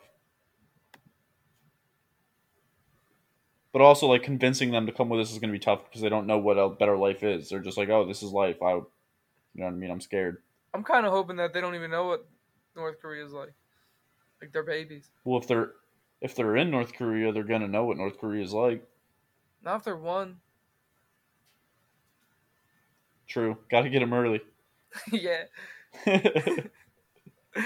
But also, like, convincing them to come with us is going to be tough because they don't know what a better life is. They're just like, oh, this is life. I, you know what I mean? I'm scared. I'm kind of hoping that they don't even know what North Korea is like. Like they're babies. Well, if they're if they're in North Korea, they're gonna know what North Korea is like. Not if they're one. True. Got to get them early. yeah.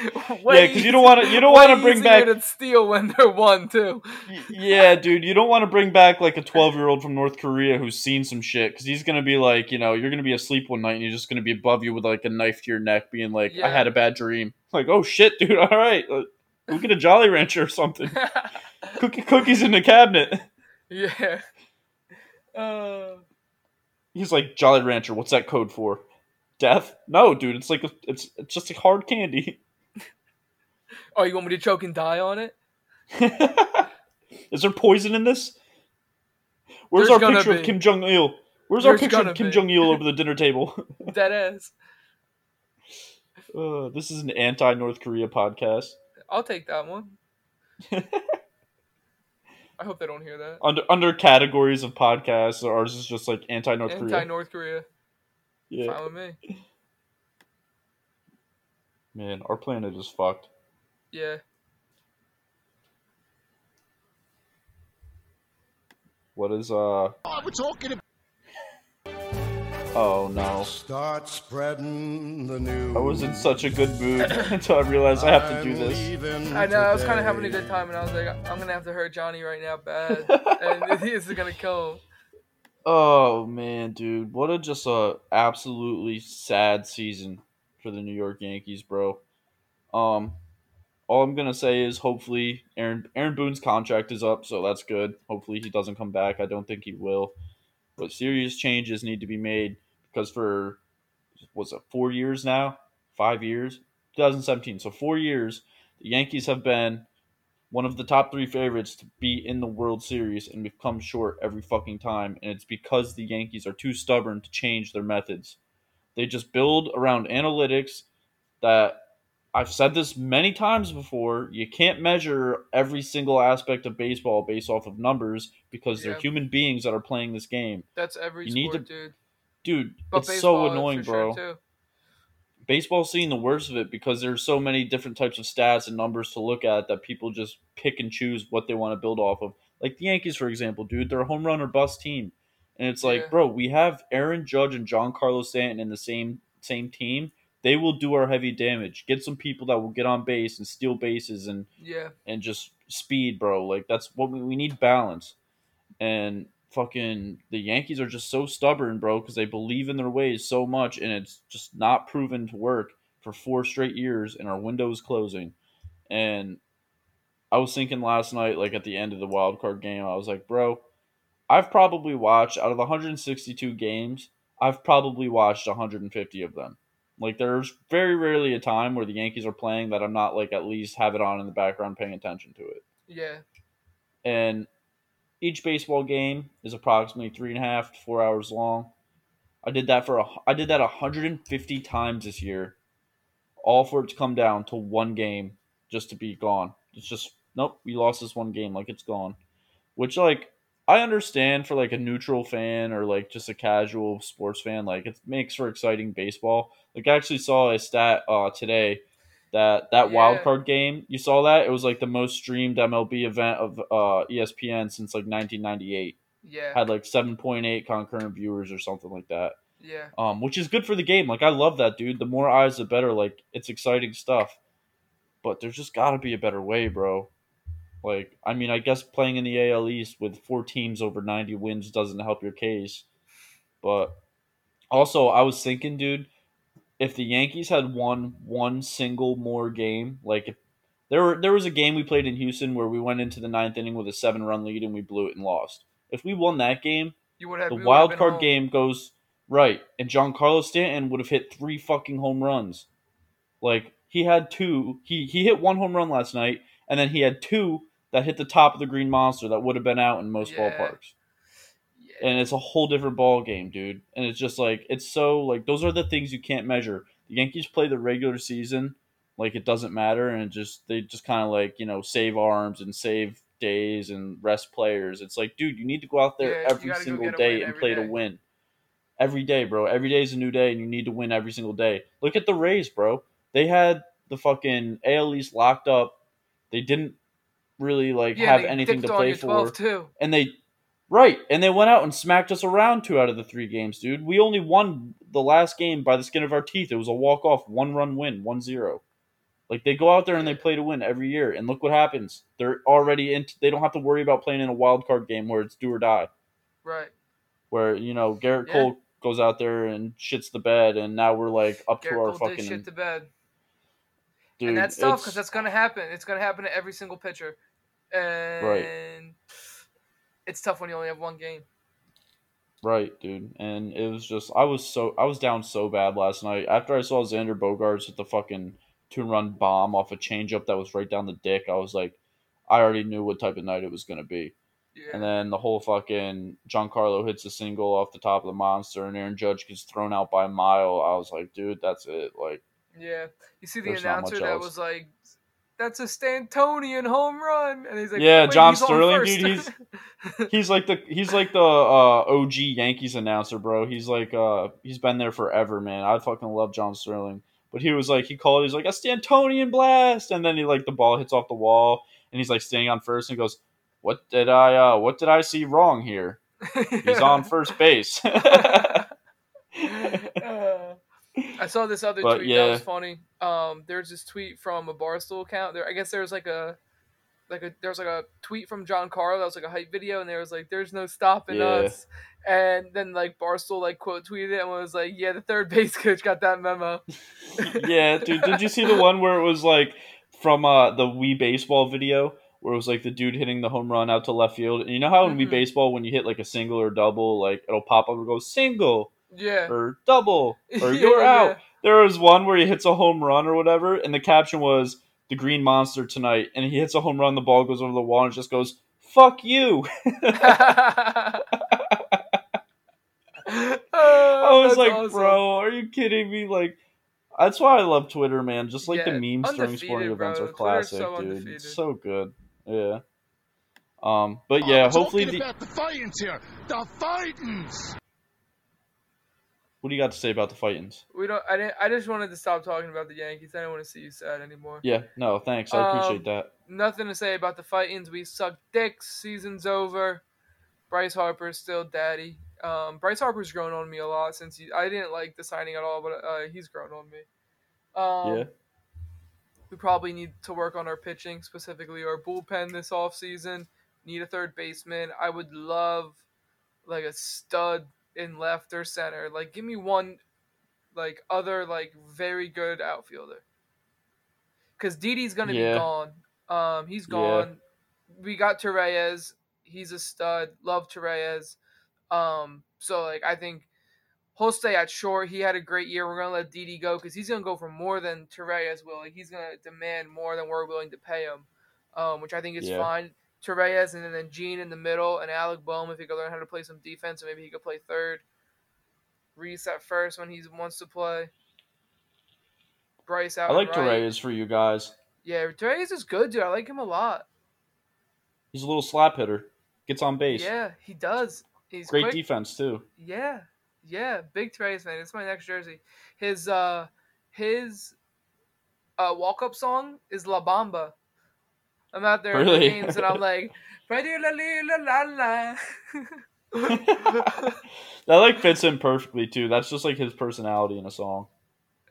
Yeah, 'cause you don't wanna- you don't wanna bring back- to steal when they're one too. Yeah, dude, you don't want to bring back like a 12 year old from North Korea who's seen some shit because he's gonna be like, you know, you're gonna be asleep one night and he's just gonna be above you with like a knife to your neck, being like, I had a bad dream. Like, oh shit, dude, all right, uh, go get a Jolly Rancher or something. Cookie cookies in the cabinet. yeah. Uh, He's like, Jolly Rancher, what's that code for? Death? No, dude, it's like a, it's it's just a hard candy. Oh, you want me to choke and die on it? Is there poison in this? Where's There's our gonna picture be. of Kim Jong Il? Where's our There's picture gonna of Kim be. Jong Il over the dinner table? Dead ass. Uh, this is an anti North Korea podcast. I'll take that one. I hope they don't hear that. under under categories of podcasts, ours is just like anti North Korea. Anti Korea. North Korea. Yeah, Fine with me. man, our planet is fucked. Yeah. What is uh? Oh, we're talking about. Oh no, Start spreading the news. I was in such a good mood until I realized I have to do this. I know. I was kind of having a good time, and I was like, I'm gonna have to hurt Johnny right now, bad, and he is gonna kill him. Oh man, dude, what a just a absolutely sad season for the New York Yankees, bro. Um, all I'm gonna say is hopefully Aaron Aaron Boone's contract is up, so that's good. Hopefully he doesn't come back. I don't think he will, but serious changes need to be made because for was it four years now, five years, 2017, so four years, the Yankees have been one of the top three favorites to be in the World Series, and we've come short every fucking time. And it's because the Yankees are too stubborn to change their methods. They just build around analytics that I've said this many times before. You can't measure every single aspect of baseball based off of numbers because they're human beings that are playing this game. That's every You need to- dude. Dude, But it's so annoying, bro. Sure baseball's seeing the worst of it because there's so many different types of stats and numbers to look at that people just pick and choose what they want to build off of. Like the Yankees, for example, dude, they're a home run or bust team, and it's like, Yeah. bro, we have Aaron Judge and Giancarlo Stanton in the same same team. They will do our heavy damage. Get some people that will get on base and steal bases and Yeah. and just speed, bro. Like that's what we, we need balance. And fucking the Yankees are just so stubborn, bro, because they believe in their ways so much, and it's just not proven to work for four straight years, and our window is closing. And I was thinking last night, like at the end of the wild card game, I was like, bro, I've probably watched out of the 162 games, I've probably watched 150 of them. Like there's very rarely a time where the Yankees are playing that I'm not like at least have it on in the background paying attention to it. Yeah. And each baseball game is approximately three and a half to four hours long. I did that for a, I did that 150 times this year, all for it to come down to one game just to be gone. It's just nope, we lost this one game, like it's gone. Which like I understand for like a neutral fan or like just a casual sports fan, like it makes for exciting baseball. Like I actually saw a stat uh today that that wild card game, you saw that? It was like the most streamed MLB event of uh ESPN since like 1998. Yeah. Had like 7.8 concurrent viewers or something like that. Yeah. Um, which is good for the game. Like I love that, dude. The more eyes, the better. Like it's exciting stuff. But there's just got to be a better way, bro. Like I mean, I guess playing in the AL East with four teams over 90 wins doesn't help your case. But also, I was thinking, dude, if the Yankees had won one single more game, like if there were there was a game we played in Houston where we went into the ninth inning with a seven run lead and we blew it and lost. If we won that game, You would have the wild card home. game goes right, and Giancarlo Stanton would have hit three fucking home runs. Like he had two, he he hit one home run last night, and then he had two that hit the top of the green monster that would have been out in most Yeah. ballparks. Yeah. And it's a whole different ball game, dude. And it's just like it's so like those are the things you can't measure. The Yankees play the regular season like it doesn't matter, and just they just kind of like you know save arms and save days and rest players. It's like, dude, you need to go out there Yeah, every single day and play to win. Every day, bro. Every day is a new day, and you need to win every single day. Look at the Rays, bro. They had the fucking AL East locked up. They didn't really like yeah, have anything to play for too. and they right and they went out and smacked us around two out of the three games dude we only won the last game by the skin of our teeth it was a walk-off one run win 1-0 like they go out there and they play to win every year and look what happens they're already in they don't have to worry about playing in a wild card game where it's do or die Right. where you know Gerrit Yeah. cole goes out there and shits the bed and now we're like up to our Gerrit Cole fucking shit to bed. Dude and that's tough because that's gonna happen. It's gonna happen to every single pitcher, and it's tough when you only have one game. Right, dude. And it was just I was so I was down so bad last night. After I saw Xander Bogaerts hit the fucking two run bomb off a changeup that was right down the dick, I was like I already knew what type of night it was gonna be. Yeah. And then the whole fucking Giancarlo hits a single off the top of the monster and Aaron Judge gets thrown out by a mile. I was like, dude, that's it. Like yeah. You see the There's announcer that was like, "That's a Stantonian home run," and he's like, Yeah, "Wait, John he's Sterling, dude, he's- he's like the he's like the uh, OG Yankees announcer, bro. He's like uh he's been there forever, man. I fucking love John Sterling. But he was like he called he's like a Stantonian blast and then he like the ball hits off the wall and he's like standing on first and he goes, What did I uh what did I see wrong here? He's on first base. Uh, I saw this other But, tweet that was funny. Um, there's this tweet from a Barstool account. There, I guess there was like a, like a, there was like a tweet from John Carl that was like a hype video, and there was like, "There's no stopping Yeah. us." And then like Barstool like quote tweeted it and was like, "Yeah, the third base coach got that memo." yeah, dude, did you see the one where it was like from uh the Wii baseball video where it was like the dude hitting the home run out to left field? And you know how in Wii Mhm. baseball when you hit like a single or double, like it'll pop up and go single Yeah. or double or Yeah, you're out. yeah. There was one where he hits a home run or whatever, and the caption was the Green Monster tonight, and he hits a home run, the ball goes over the wall and just goes, Fuck you. I oh, was that's like, awesome. bro, are you kidding me? Like that's why I love Twitter, man. Just like the Yeah, memes during sporting events bro. are classic, so dude. undefeated. It's so good. Yeah. Um, but yeah, I'm hopefully the about the fightings here. The fightings. What do you got to say about the fightings? We don't. I didn't. I just wanted to stop talking about the Yankees. I don't want to see you sad anymore. Yeah, no, thanks. I appreciate Um, that. Nothing to say about the fightings. We suck dicks. Season's over. Bryce Harper's still daddy. Um, Bryce Harper's grown on me a lot since he. I didn't like the signing at all, but uh, he's grown on me. Um, Yeah. We probably need to work on our pitching, specifically our bullpen this offseason. Need a third baseman. I would love like a stud in left or center. Like give me one like other like very good outfielder. Cause Didi's gonna Yeah. be gone. Um he's gone. We got Torreyes. He's a stud. Love Torreyes. Um so like I think he'll stay at short. He had a great year. We're gonna let Didi go because he's gonna go for more than Torreyes will. Like he's gonna demand more than we're willing to pay him, um, which I think is Yeah. fine. Torreyes and then Jean in the middle and Alec Bohm if he could learn how to play some defense and maybe he could play third. Rhys at first when he wants to play. Bryce out. I like right. Torreyes for you guys. Yeah, Torreyes is good, dude. I like him a lot. He's a little slap hitter. Gets on base. Yeah, he does. He's Great quick. defense too. Yeah, yeah, big Trace man. It's my next jersey. His uh, his uh walk up song is La Bamba. I'm out there at the Really? games and I'm like, la, li, la, la, la." that like fits him perfectly too. That's just like his personality in a song.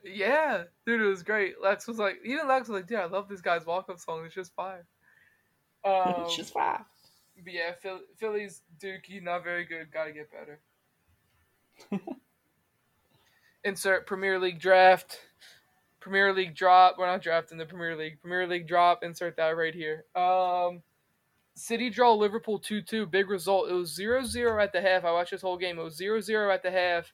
yeah, dude, it was great. Lex was like, even Lex was like, dude, I love this guy's walk up song. It's just fire. Um, it's just fine. But yeah, Phil- Phillies Dookie not very good. Got to get better. Insert Premier League draft. Premier League drop. We're not drafting the Premier League. Premier League drop. Insert that right here. Um, City draw Liverpool 2 2. Big result. It was 0 0 at the half. I watched this whole game. It was 0 0 at the half.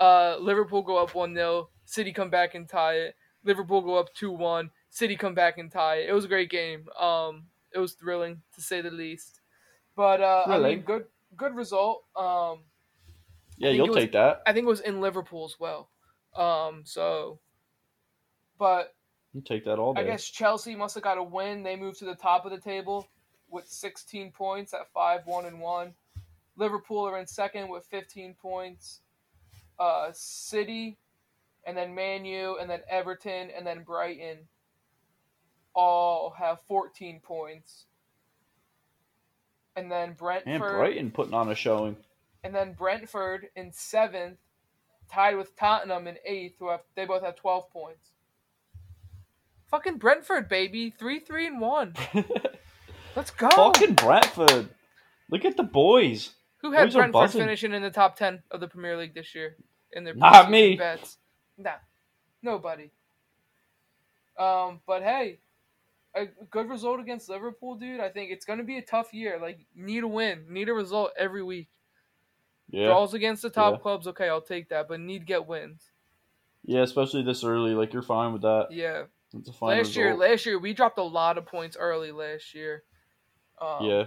Uh, Liverpool go up 1 0. City come back and tie it. Liverpool go up 2 1. City come back and tie it. It was a great game. Um, it was thrilling to say the least. But uh, I Really? mean, good good result. Um, Yeah, you'll was- take that. I think it was in Liverpool as well. Um, so, but You take that all day. I guess Chelsea must have got a win. They moved to the top of the table with 16 points at 5 1 and 1. Liverpool are in second with 15 points. Uh, City, and then Man U, and then Everton, and then Brighton all have 14 points. And then Brentford and Brighton putting on a showing. and then Brentford in seventh, tied with Tottenham in eighth, who have they both have twelve points. Fucking Brentford, baby, three, three, and one. Let's go. Fucking Brentford. Look at the boys. Who had boys Brentford finishing in the top ten of the Premier League this year in their Not me. bets? Nah, nobody. Um, but hey, a good result against Liverpool, dude. I think it's gonna be a tough year. Like, need a win, need a result every week. Yeah. Draws against the top Yeah. clubs, okay, I'll take that, but need get wins. Yeah, especially this early. Like you're fine with that. Yeah. A fine last year, last year we dropped a lot of points early last year. Um, yeah.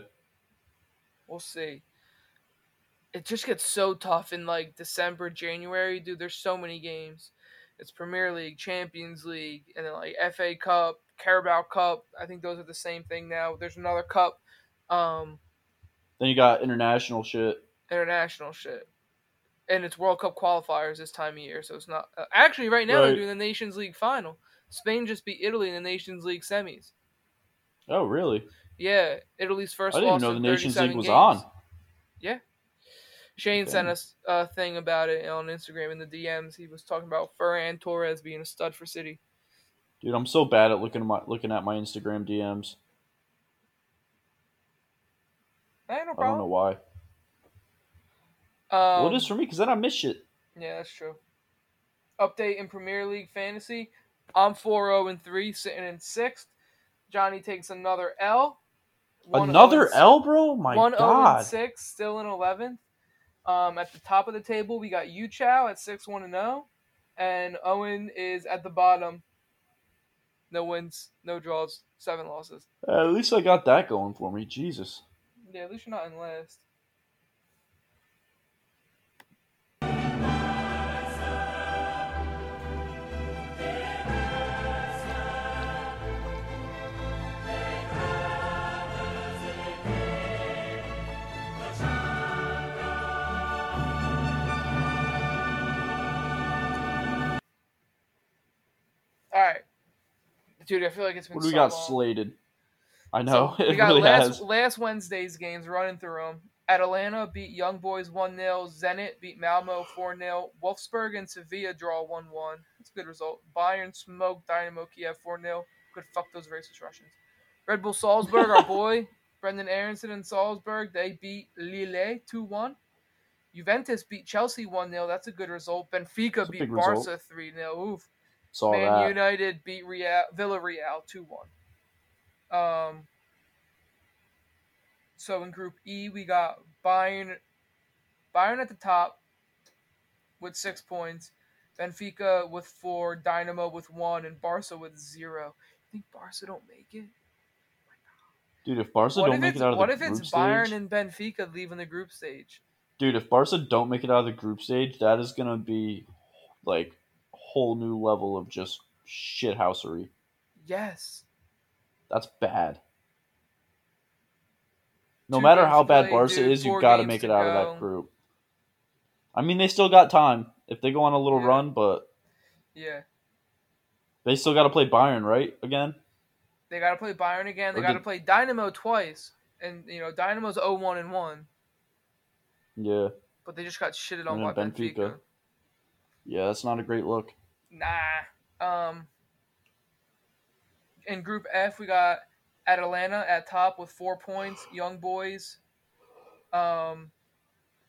we'll see. It just gets so tough in like December, January, dude. There's so many games. It's Premier League, Champions League, and then like FA Cup, Carabao Cup. I think those are the same thing now. There's another cup, um, Then you got international shit. international shit, and it's World Cup qualifiers this time of year. So it's not uh, actually right now they're doing the Nations League final. Spain just beat Italy in the Nations League semis. Oh, really? Yeah, Italy's first I didn't know the Nations League was games. on. Yeah, Shane sent us a thing about it on Instagram in the DMs. He was talking about Ferran Torres being a stud for City. Dude, I'm so bad at looking at my looking at my Instagram DMs. Hey, no I don't know why. Um, well, it is for me because then I miss shit. Yeah, that's true. Update in Premier League fantasy. I'm 4 0 and 3, sitting in sixth. Johnny takes another L. Another L, bro. My 1 0 God. and 6, still in 11th. Um, at the top of the table, we got Yu Chow at 6 1 and 0. And Owen is at the bottom. No wins, no draws, seven losses. Uh, at least I got that going for me. Jesus. Yeah, at least you're not in last. All right, dude. I feel like it's been What do we so got long. slated? I know So, it we got really last, has. last Wednesday's games running through them. Atalanta beat Young Boys 1 0. Zenit beat Malmo 4 0. Wolfsburg and Sevilla draw 1 1. That's a good result. Bayern smoked Dynamo Kiev 4 0. Good fuck those racist Russians. Red Bull Salzburg, our boy, Brenden Aaronson and Salzburg, they beat Lille 2 1. Juventus beat Chelsea 1 0. That's a good result. Benfica That's beat Barca 3 0. Oof. Saw Man that. United beat Real, Villarreal 2 1. Um, so in Group E, we got Bayern, Bayern at the top, with six points, Benfica with four, Dynamo with one, and Barca with zero. You think Barca don't make it? Dude, if Barca what don't if make it out of the group stage, what if it's Bayern and Benfica leaving the group stage? dude, if Barca don't make it out of the group stage, that is gonna be like whole new level of just shithousery. Yes. That's bad. No Two matter how bad play, Barca dude, is, you've got to make to it out of that group. I mean, they still got time if they go on a little Yeah. run, but Yeah. they still got to play Bayern, right? Again, They got to play Bayern again. They got to did- play Dynamo twice, and you know Dynamo's 0-1 and one, yeah, but they just got shitted on by Benfica. Benfica. yeah, that's not a great look. Nah. Um. In Group F, we got Atalanta at top with four points. Young Boys. Um,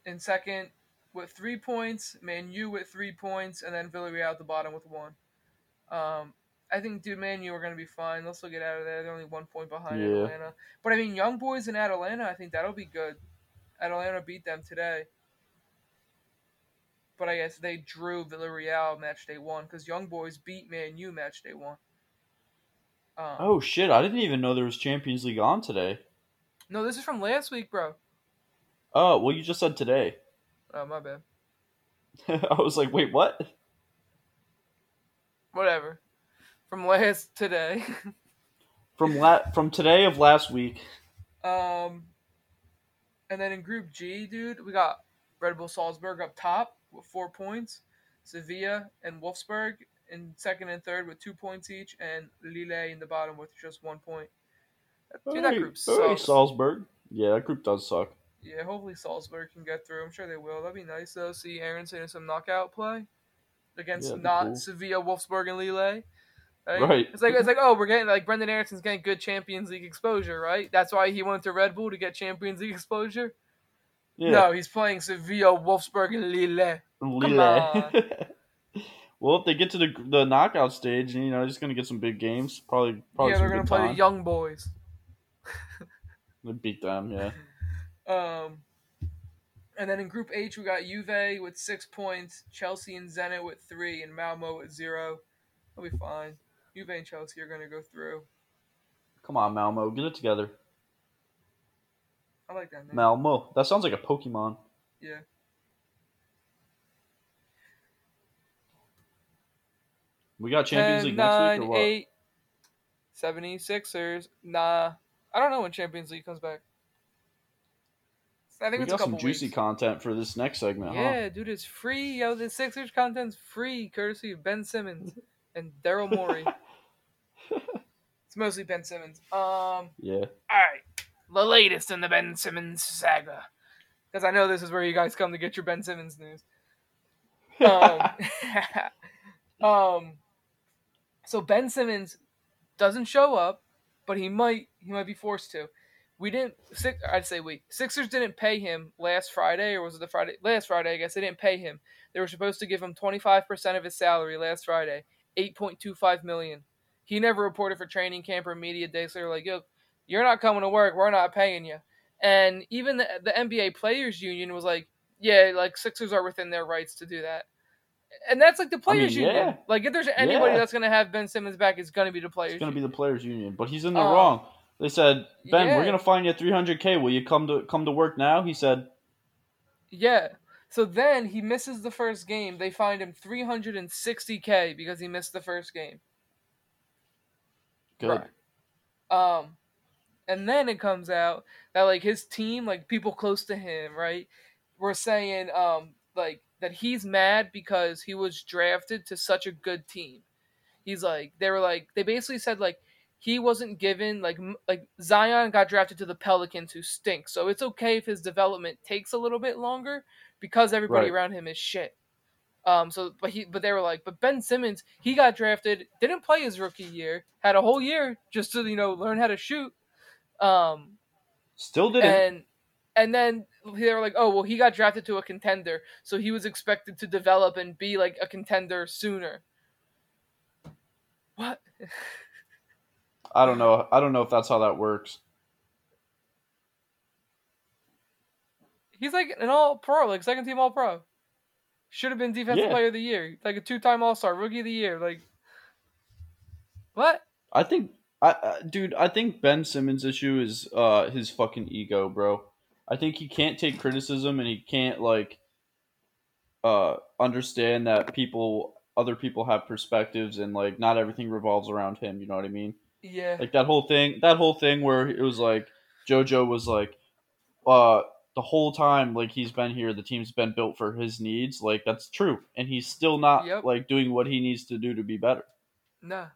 in second with three points. Man U with three points, and then Villarreal at the bottom with one. Um, I think dude, Man U are gonna be fine. They'll still get out of there. They're only one point behind Yeah. Atalanta. But I mean, Young Boys and Atalanta, I think that'll be good. Atalanta beat them today. But I guess they drew Villarreal match day one because Young Boys beat Man U match day one. Um, Oh shit! I didn't even know there was Champions League on today. no, this is from last week, bro. Oh well, you just said today. Oh my bad. I was like, wait, what? Whatever. From last today. From la- from today of last week. um, and then in Group G, dude, we got Red Bull Salzburg up top with four points, Sevilla and Wolfsburg in second and third with two points each, and Lille in the bottom with just one point. Dude, that group hey, sucks. Salzburg. Yeah, that group does suck. Yeah, hopefully Salzburg can get through. I'm sure they will. That'd be nice though. See Aaronson in some knockout play against Yeah, not cool. Sevilla, Wolfsburg, and Lille. Right. It's like it's like oh, we're getting like Brenden Aaronson's getting good Champions League exposure, right? That's why he went to Red Bull to get Champions League exposure. Yeah. No, he's playing Sevilla, Wolfsburg, and Lille. Lille. on. well, if they get to the the knockout stage, you know, just gonna get some big games. Probably, probably yeah, they're gonna play time. the young boys. They beat them. Yeah. Um, and then in Group H, we got Juve with six points, Chelsea and Zenit with three, and Malmo with zero. They'll be fine. Juve and Chelsea are going to go through. Come on, Malmo, get it together. I like that name. Malmo. That sounds like a Pokemon. Yeah. We got Champions 10, League next 9, week or what? 8, 76ers. Nah. I don't know when Champions League comes back. I think We it's a got some juicy weeks. content for this next segment, huh? Yeah, dude, it's free. Yo, the Sixers content's free, courtesy of Ben Simmons and Daryl Morey. it's mostly Ben Simmons. Um, Yeah. all right, the latest in the Ben Simmons saga, because I know this is where you guys come to get your Ben Simmons news. Um, um, so Ben Simmons doesn't show up, but he might he might be forced to. We didn't. Six, I'd say we Sixers didn't pay him last Friday, or was it the Friday? Last Friday, I guess they didn't pay him. They were supposed to give him twenty five percent of his salary last Friday, eight point two five million. He never reported for training camp or media day, so they're like, "Yo, you're not coming to work. We're not paying you." And even the the NBA Players Union was like, "Yeah, like Sixers are within their rights to do that." And that's like the Players mean, Union. yeah. Like if there's anybody Yeah. that's gonna have Ben Simmons back, it's gonna be the Players. It's gonna be Union. the players' union, but he's in the Oh. wrong. They said, Ben, Yeah. we're gonna fine you 300k. Will you come to come to work now? He said, Yeah. So then he misses the first game. They fined him 360k because he missed the first game. "Good." Right. Um, and then it comes out that like his team, like people close to him, right, were saying um like that he's mad because he was drafted to such a good team. He's like they were like they basically said like he wasn't given like m- like Zion got drafted to the Pelicans who stink. So it's okay if his development takes a little bit longer because everybody Right. around him is shit. Um so but he but they were like but Ben Simmons he got drafted didn't play his rookie year had a whole year just to you know learn how to shoot um Still didn't. and and then they were like oh well he got drafted to a contender so he was expected to develop and be like a contender sooner what I don't know. I don't know if that's how that works. he's like an all pro like second team all pro Should have been defensive Yeah. player of the year, like a two-time All Star, rookie of the year. Like what? I think, I, I dude, I think Ben Simmons' issue is uh his fucking ego, bro. I think he can't take criticism and he can't like uh understand that people, other people have perspectives and like not everything revolves around him. You know what I mean? Yeah, Like that whole thing, that whole thing where it was like JoJo was like, uh, the whole time like he's been here, the team's been built for his needs. Like that's true, and he's still not Yep. like doing what he needs to do to be better. nah.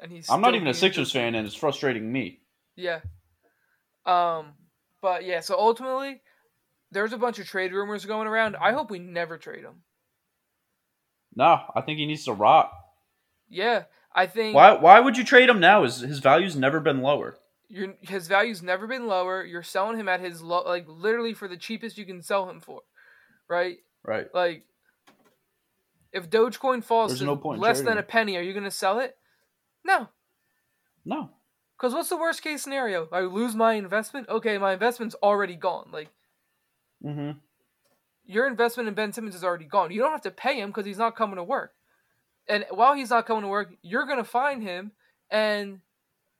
And he's. I'm not even a Sixers fan, and it's frustrating me. Yeah. Um, but yeah. So ultimately, there's a bunch of trade rumors going around. I hope we never trade him. No, I think he needs to rot. Yeah, I think. Why? Why would you trade him now? His his value's never been lower. Your his value's never been lower. You're selling him at his low, like literally for the cheapest you can sell him for, right? Right. Like, if Dogecoin falls There's to no less than a penny, are you gonna sell it? No, No. because what's the worst case scenario? I lose my investment. Okay, my investment's already gone. Like Mm-hmm. your investment in Ben Simmons is already gone. You don't have to pay him because he's not coming to work. And while he's not coming to work, you're gonna find him, and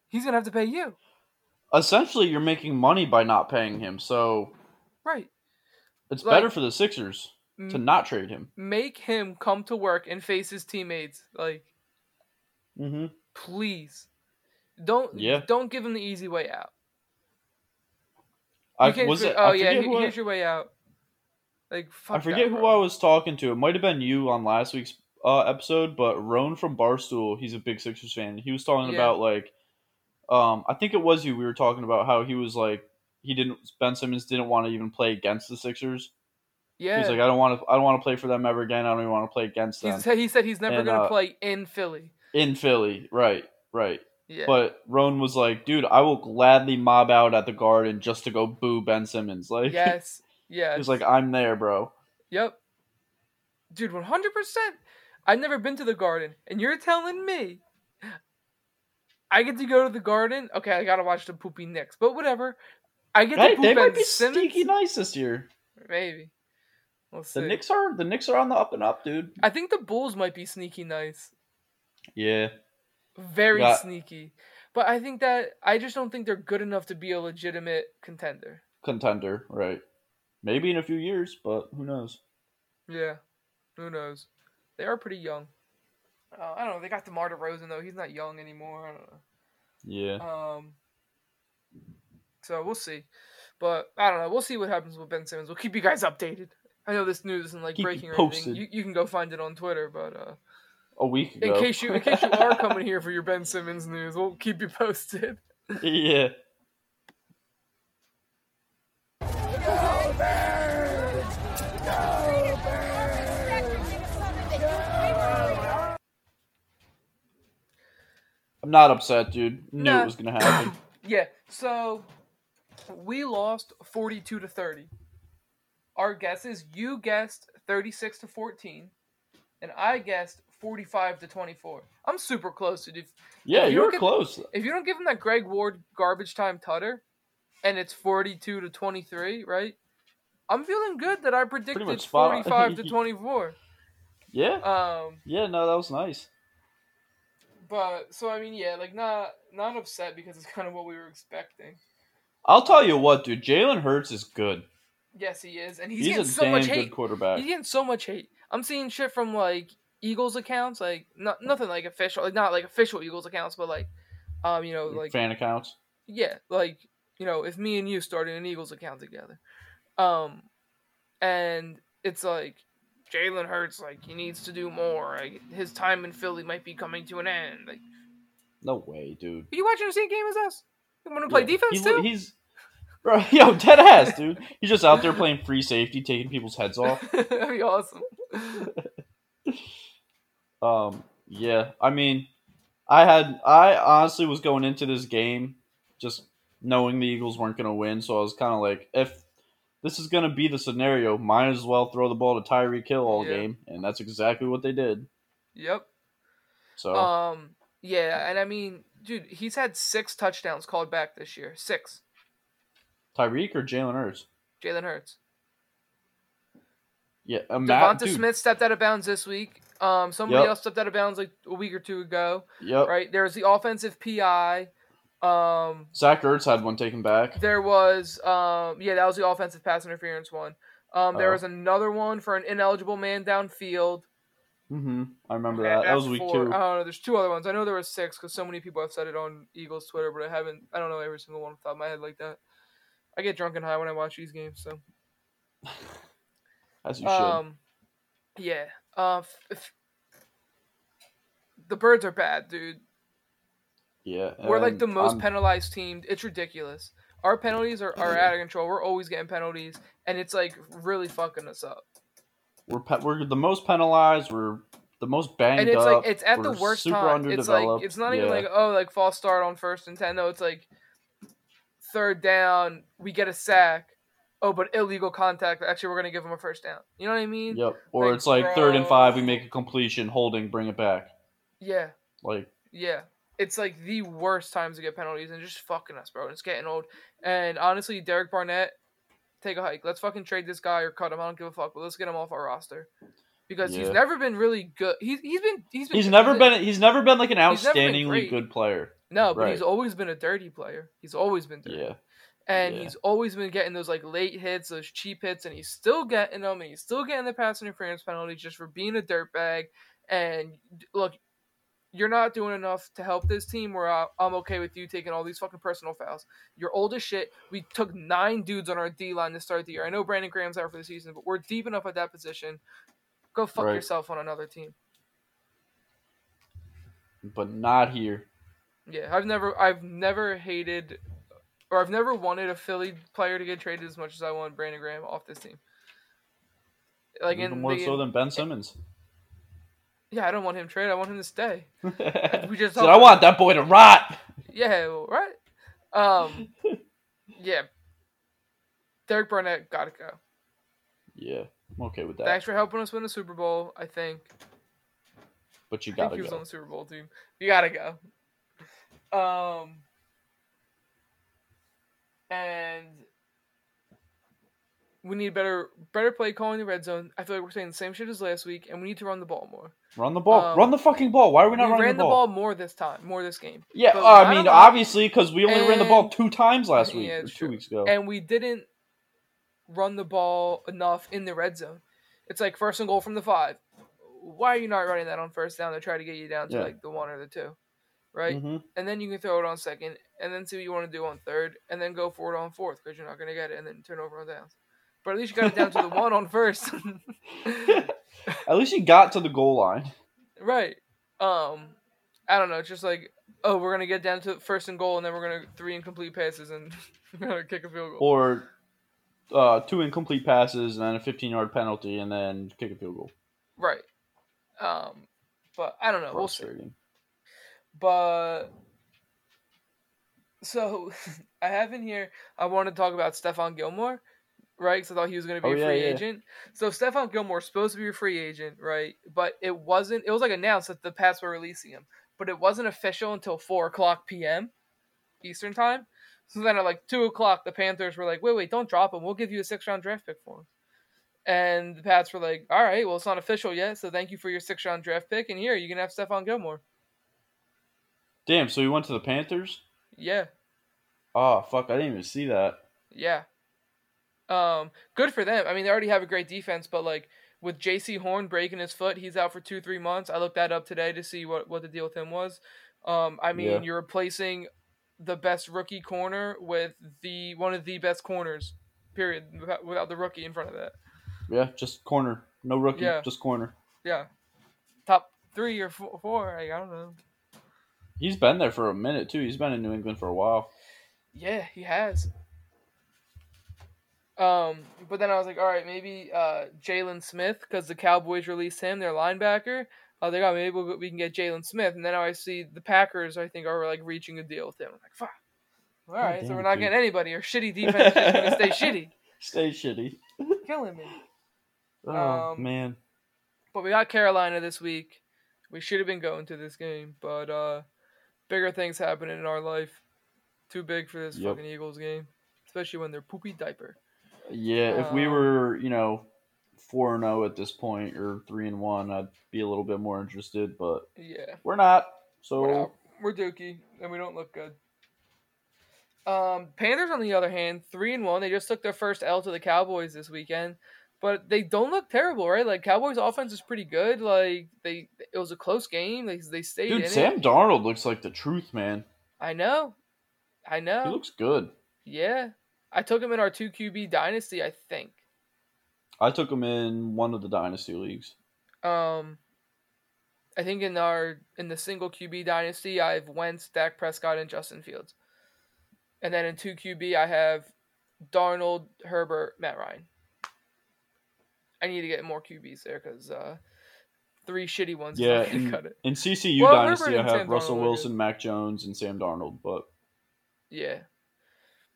he's gonna have to pay you. Essentially, you're making money by not paying him, so Right. it's Like- better for the Sixers to not trade him. make him come to work and face his teammates. Like, Mm-hmm. Please, don't Yeah. don't give him the easy way out. I was it. oh I yeah, forget he- who I- your way out. Like I forget that, who. I was talking to. It might have been you on last week's uh, episode, but Rone from Barstool, he's a big Sixers fan. He was talking Yeah. about like, um, I think it was you. We were talking about how he was like, he didn't. Ben Simmons didn't want to even play against the Sixers. Yeah, He's like, I don't want to. I don't want to play for them ever again. I don't even want to play against he them said he said he's never And, gonna uh, play in Philly. In Philly. Right, right. Yeah, But Rone was like, dude, I will gladly mob out at the Garden just to go boo Ben Simmons. Like, yes, yeah. He's like, I'm there, bro. Yep. Dude, 100%. I've never been to the garden, and you're telling me I get to go to the garden? Okay, I gotta watch the poopy Knicks, but whatever. I get Hey, to poop they might Ben be Simmons? sneaky nice this year. Maybe. We'll see. The Knicks are the Knicks are on the up and up, dude. I think the Bulls might be sneaky nice. Yeah. Very Yeah. sneaky. But I think that I just don't think they're good enough to be a legitimate contender. Contender, right. Maybe in a few years, but who knows? Yeah. Who knows? They are pretty young. Uh, I don't know. They got DeMar DeRozan though. He's not young anymore. I don't know. Yeah. Um, so we'll see, but I don't know. We'll see what happens with Ben Simmons. We'll keep you guys updated. I know this news isn't like Keep breaking or anything. You, you can go find it on Twitter, but uh, A week ago. in case you in case you are coming here for your Ben Simmons news, we'll keep you posted. yeah. I'm not upset, dude. Knew Nah. it was gonna happen. Yeah. So we lost forty-two to thirty. Our guesses: you guessed thirty-six to fourteen, and I guessed forty-five to twenty-four. I'm super close to. If, yeah, If you you were don't close. if you don't give him that Greg Ward garbage time tutter, and it's forty-two to twenty-three, right? I'm feeling good that I predicted much spot on. forty-five to twenty-four. Yeah. Um, Yeah, no, that was nice. but so I mean, yeah, like not not upset because it's kind of what we were expecting. I'll tell you what, dude. Jalen Hurts is good. Yes, he is, and he's, He's, getting a so damn much good hate. quarterback. He's getting so much hate. I'm seeing shit from like Eagles accounts, like not nothing like official, like not like official Eagles accounts, but like, um, you know, like Fan accounts. yeah, like you know, if me and you started an Eagles account together, um, and it's like Jalen Hurts, like he needs to do more. Like his time in Philly might be coming to an end. Like, No way, dude. are you watching the same game as us? You want to play Yeah, defense too? He's bro, yo, dead ass, dude. He's just out there playing free safety, taking people's heads off. That'd be awesome. Um, yeah, I mean, I had, I honestly was going into this game just knowing the Eagles weren't going to win, so I was kind of like, if this is going to be the scenario, might as well throw the ball to Tyreek Hill all Yeah. game, and that's exactly what they did. Yep. So Um. Yeah, and I mean, dude, he's had six touchdowns called back this year. Six. Tyreek or Jalen Hurts? Jalen Hurts. Yeah, uh, Matt, Devonta dude, Smith stepped out of bounds this week. Um, somebody Yep. else stepped out of bounds like a week or two ago. Yep. Right? There was the offensive PI. Um, Zach Ertz had one taken back. there was um, yeah, that was the offensive pass interference one. Um, there Oh. was another one for an ineligible man downfield. Mm-hmm. I remember that. That was week four. two. I don't know. There's two other ones. I know there was six because so many people have said it on Eagles Twitter, but I haven't. I don't know every single one off the top of my head like that. I get drunk and high when I watch these games, so As you should. um, yeah. Uh, f- f- the birds are bad, dude. yeah. We're like the most I'm- penalized team. It's ridiculous. Our penalties are, are out of control. We're always getting penalties, and it's like really fucking us up. We're pe- we're the most penalized. We're the most banged and it's up. like it's at the we're worst super time. It's like it's not even like oh like false start on first and ten. No, it's like third down, we get a sack. Oh, but illegal contact. Actually, we're gonna give him a first down. You know what I mean? Yep. Or like, it's like third and five. We make a completion, holding, bring it back. Yeah, Like yeah. It's like the worst times to get penalties and just fucking us, bro. It's getting old. And honestly, Derek Barnett, take a hike. Let's fucking trade this guy or cut him. I don't give a fuck. But let's get him off our roster because he's never been really good. He's he's been he's been he's never good. been. He's never been like an outstandingly good player. No, but he's always been a dirty player. He's always been dirty. Yeah. And Yeah. he's always been getting those like late hits, those cheap hits, and he's still getting them, and he's still getting the pass interference penalty just for being a dirtbag. And look, you're not doing enough to help this team. Where I'm okay with you taking all these fucking personal fouls. You're old as shit. We took nine dudes on our D line to start the year. I know Brandon Graham's out for the season, but we're deep enough at that position. Go fuck Right. yourself on another team. But not here. Yeah, I've never, I've never hated, or I've never wanted a Philly player to get traded as much as I want Brandon Graham off this team. Like Even in more the, so than Ben Simmons. yeah, I don't want him traded. I want him to stay. We just talked I want that boy to rot. Yeah, well, right. Um, yeah. Derek Barnett gotta go. Yeah, I'm okay with that. Thanks for helping us win the Super Bowl. I think. but you I think gotta he was on the Super Bowl team. You gotta go. Um, and we need better better play calling the red zone. I feel like we're saying the same shit as last week, and we need to run the ball more. Run the ball. um, Run the fucking ball. Why are we We not running ran the ball? more this time, more this game, Yeah, uh, I mean, obviously, because we only ran the ball two times last week, Yeah, or two true. weeks ago. and we didn't run the ball enough in the red zone. It's like first and goal from the five. Why are you not running that on first down to try to get you down to Yeah. like the one or the two, right? Mhm. and then you can throw it on second, and then see what you want to do on third, and then go for it on fourth because you're not going to get it, and then turn over on downs. But at least you got it down to the one on first, At least you got to the goal line. right? Um, I don't know. It's just like, oh, we're gonna get down to first and goal, and then we're gonna three incomplete passes and kick a field goal. Or uh, two incomplete passes and then a 15 yard penalty and then kick a field goal. Right. Um, but I don't know. We'll see. But so I have in here. I want to talk about Stephon Gilmore, right? Because I thought he was going to be Oh, a free yeah. agent. So Stephon Gilmore's supposed to be a free agent, right? But it wasn't. It was like announced that the Pats were releasing him, but it wasn't official until four o'clock p.m. Eastern time. So then at like two o'clock, the Panthers were like, "Wait, wait, don't drop him. We'll give you a six round draft pick for him." And the Pats were like, "All right, well, it's not official yet, so thank you for your six round draft pick, and here you can have Stephon Gilmore." Damn, so he went to the Panthers? Yeah. Oh, fuck, I didn't even see that. Yeah. Um, good for them. I mean, they already have a great defense, but like with Jaycee Horn breaking his foot, he's out for two, three months. I looked that up today to see what what the deal with him was. Um, I mean, Yeah. you're replacing the best rookie corner with the one of the best corners. Period. Without, without the rookie in front of that. Yeah, just corner. No rookie, Yeah. just corner. Yeah. Top three or four. four I, I don't know. He's been there for a minute, too. He's been in New England for a while. Yeah, he has. Um, but then I was like, all right, maybe uh, Jaylon Smith because the Cowboys released him, their linebacker. I was like, oh, maybe we'll, we can get Jaylon Smith. And then I see the Packers, I think, are like reaching a deal with him. I'm like, fuck. All right, so we're not dude. getting anybody. Our shitty defense is gonna stay shitty, Stay shitty. killing me. Oh, Um, man. But we got Carolina this week. We should have been going to this game, but uh, bigger things happening in our life. Too big for this Yep. fucking Eagles game, especially when they're poopy diaper. Yeah, if we um, were, you know, four and zero at this point or three and one, I'd be a little bit more interested. But Yeah. we're not. So We're, out. We're dookie, and we don't look good. Um, Panthers, on the other hand, three and one. They just took their first L to the Cowboys this weekend, but they don't look terrible, right? Like Cowboys' offense is pretty good. Like they, it was a close game. They they stayed dude, Sam it. Darnold looks like the truth, man. I know, I know. He looks good. yeah, I took him in our two QB dynasty. I think. I took him in one of the dynasty leagues. Um, I think in our in the single QB dynasty, I have Wentz, Dak Prescott, and Justin Fields, and then in two QB, I have Darnold, Herbert, Matt Ryan. I need to get more QBs there because uh, three shitty ones. Yeah, is not gonna in, cut it. in CCU Well, dynasty, I have Sam Russell Darnold Wilson. Mac Jones, and Sam Darnold. But Yeah,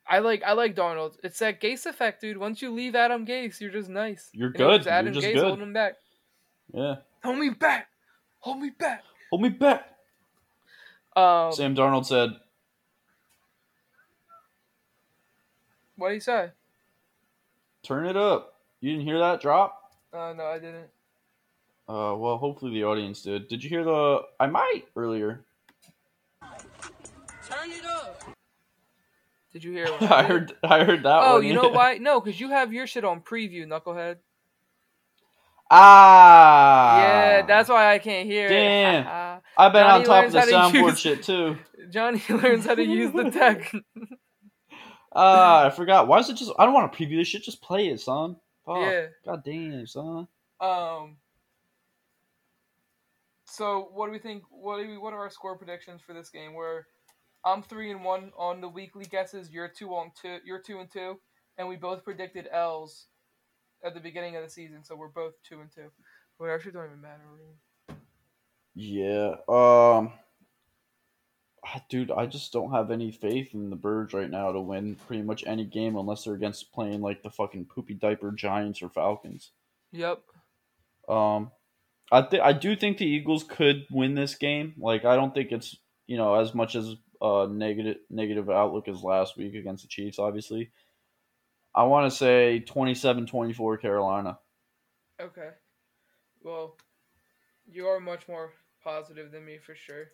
I like I like Darnold. It's that Gase effect, dude. Once you leave Adam Gase, you're just nice. You're And good. Adam You're just Gase good. holding him back. yeah, Hold me back. Hold me back. hold me back. Um, Sam Darnold said, what do you say? "Turn it up." You didn't hear that drop? Uh, no, I didn't. Uh, well, hopefully the audience did. Did you hear the? I might earlier. Turn it up. Did you hear? What I did? heard. I heard that. Oh, one, you know yeah. why? No, because you have your shit on preview, knucklehead. Ah. yeah, that's why I can't hear Damn. it. I've been Johnny on top of learns the to soundboard use- shit too. Johnny learns how to use the tech. Ah, I forgot. Why is it just? I don't want to preview this shit. Just play it, son. Fuck. yeah. God damn, it, son. Um. So, what do we think? What do we, What are our score predictions for this game? Where I'm three and one on the weekly guesses. You're two on two. You're two and two, and we both predicted L's at the beginning of the season. So we're both two and two. Well, it actually don't even matter. Really. Yeah. Um. Ah, Dude, I just don't have any faith in the Birds right now to win pretty much any game unless they're against playing like the fucking poopy diaper Giants or Falcons. Yep. Um, I th- I do think the Eagles could win this game. Like I don't think it's you know as much as uh negative negative outlook as last week against the Chiefs. Obviously, I want to say 27-24 Carolina. Okay. Well, you are much more positive than me for sure.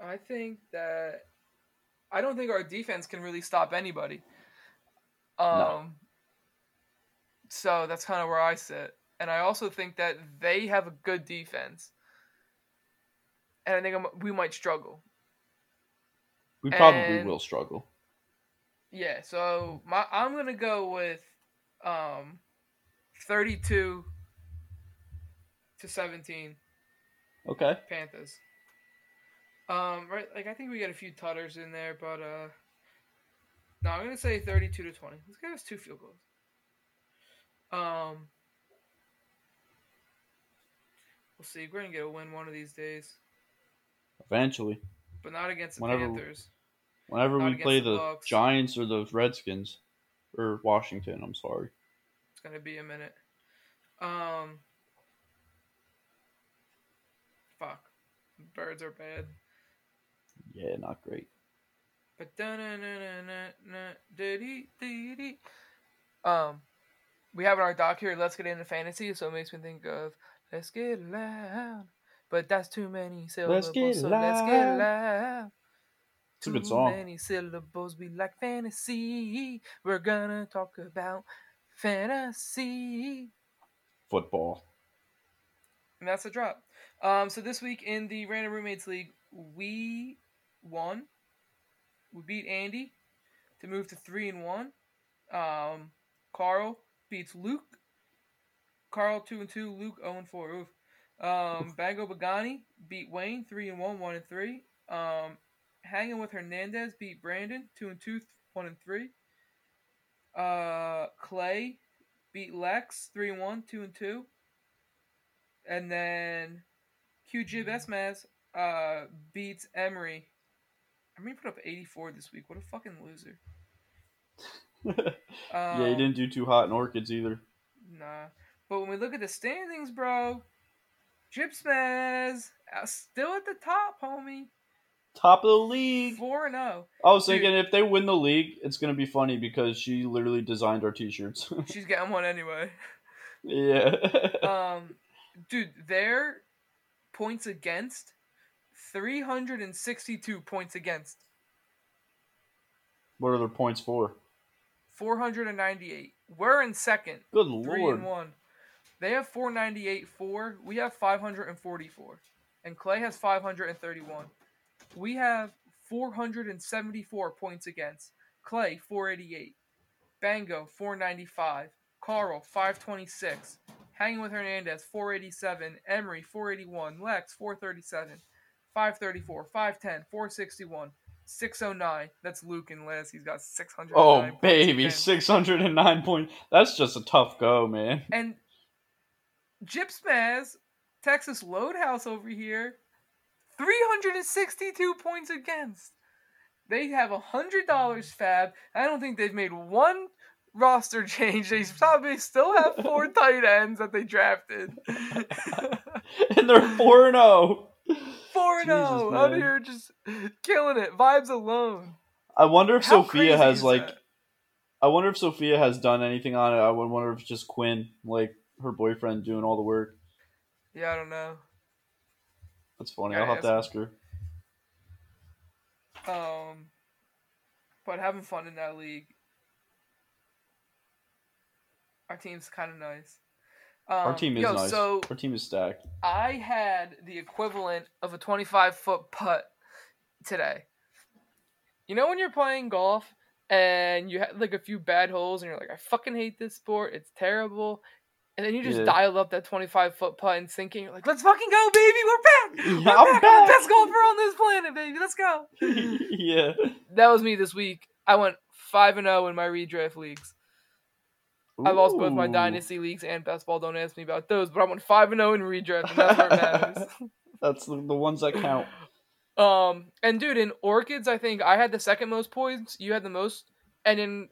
I think that I don't think our defense can really stop anybody. Um so that's kind of where I sit. And I also think that they have a good defense. And I think I'm, we might struggle. We probably And- will struggle. Yeah, so my I'm gonna go with um thirty two to seventeen Okay. Panthers. Um right like I think we got a few tutters in there, but uh no, I'm gonna say thirty two to twenty. Let's give us two field goals. Um We'll see. We're gonna get a win one of these days. Eventually, But not against the Whenever- Panthers. whenever Not we play the the Giants or the Redskins or Washington, I'm sorry. It's gonna be a minute. Um. Fuck. Birds are bad. Yeah, not great. Um, we have in our doc here. Let's get into fantasy. So it makes me think of let's get loud. But that's too many syllables. get so let's get loud. loud. It's a good Too song. many syllables. We like fantasy. We're gonna talk about fantasy. Football. And that's a drop. Um, so this week in the Random Roommates League, we won. We beat Andy to move to three and one. Um, Carl beats Luke. Carl two and two. Luke zero and four. Oof. Um, Bango Bagani beat Wayne three and one, one and three. Um, hanging with Hernandez beat Brandon two and two, one and three. Uh, Clay beat Lex three and one, two and two. And then QJ Besmaz uh beats Emery. Emery put up 84 this week. What a fucking loser. yeah, he Um, didn't do too hot in Orchids either. Nah. But when we look at the standings, bro, Gypsmaz uh, still at the top, homie. Top of the league. Four and zero. I was Dude. thinking if they win the league, it's gonna be funny because she literally designed our t-shirts. She's getting one anyway. yeah. Um, dude, their points against three hundred and sixty-two points against what are their points for? four hundred and ninety-eight. We're in second, Good three lord. and one. They have four ninety-eight four. We have five hundred and forty-four, and Clay has five hundred and thirty-one. We have four hundred and seventy-four points against Clay four eighty-eight, Bango four ninety-five, Carl five twenty-six, Hanging with Hernandez 487, Emery 481, Lex 437, 534, 510, 461, 609. That's Luke and Liz. He's got 600. Oh baby, six hundred and nine oh, points. That's just a tough go, man. And Gypsmaz, Texas Loadhouse over here, 362 points against. They have a hundred dollars fab. I don't think they've made one roster change. They probably still have four tight ends that they drafted. and they're four and oh. zero. Four and zero out here, just killing it. Vibes alone. I wonder if How Sophia has like. that? I wonder if Sophia has done anything on it. I would wonder if it's just Quinn, like her boyfriend, doing all the work. Yeah, I don't know. That's funny. Yeah, I'll have to ask her. Um, but having fun in that league. Our team's kind of nice. Um, Our team is yo, nice. So Our team is stacked. I had the equivalent of a 25 foot putt today. You know when you're playing golf and you had like a few bad holes and you're like, I fucking hate this sport. It's terrible. And then you just Yeah. dial up that 25 foot putt and thinking, you're like, let's fucking go, baby. We're back. We're I'm back. back. The best golfer on this planet, baby. Let's go. yeah. That was me this week. I went 5 and 0 in my redraft leagues. I lost both my dynasty leagues and best ball. Don't ask me about those, but I went 5 and 0 in redraft, and that's where it matters. That's the, the ones that count. Um, and dude, in orchids, I think I had the second most points. You had the most, and in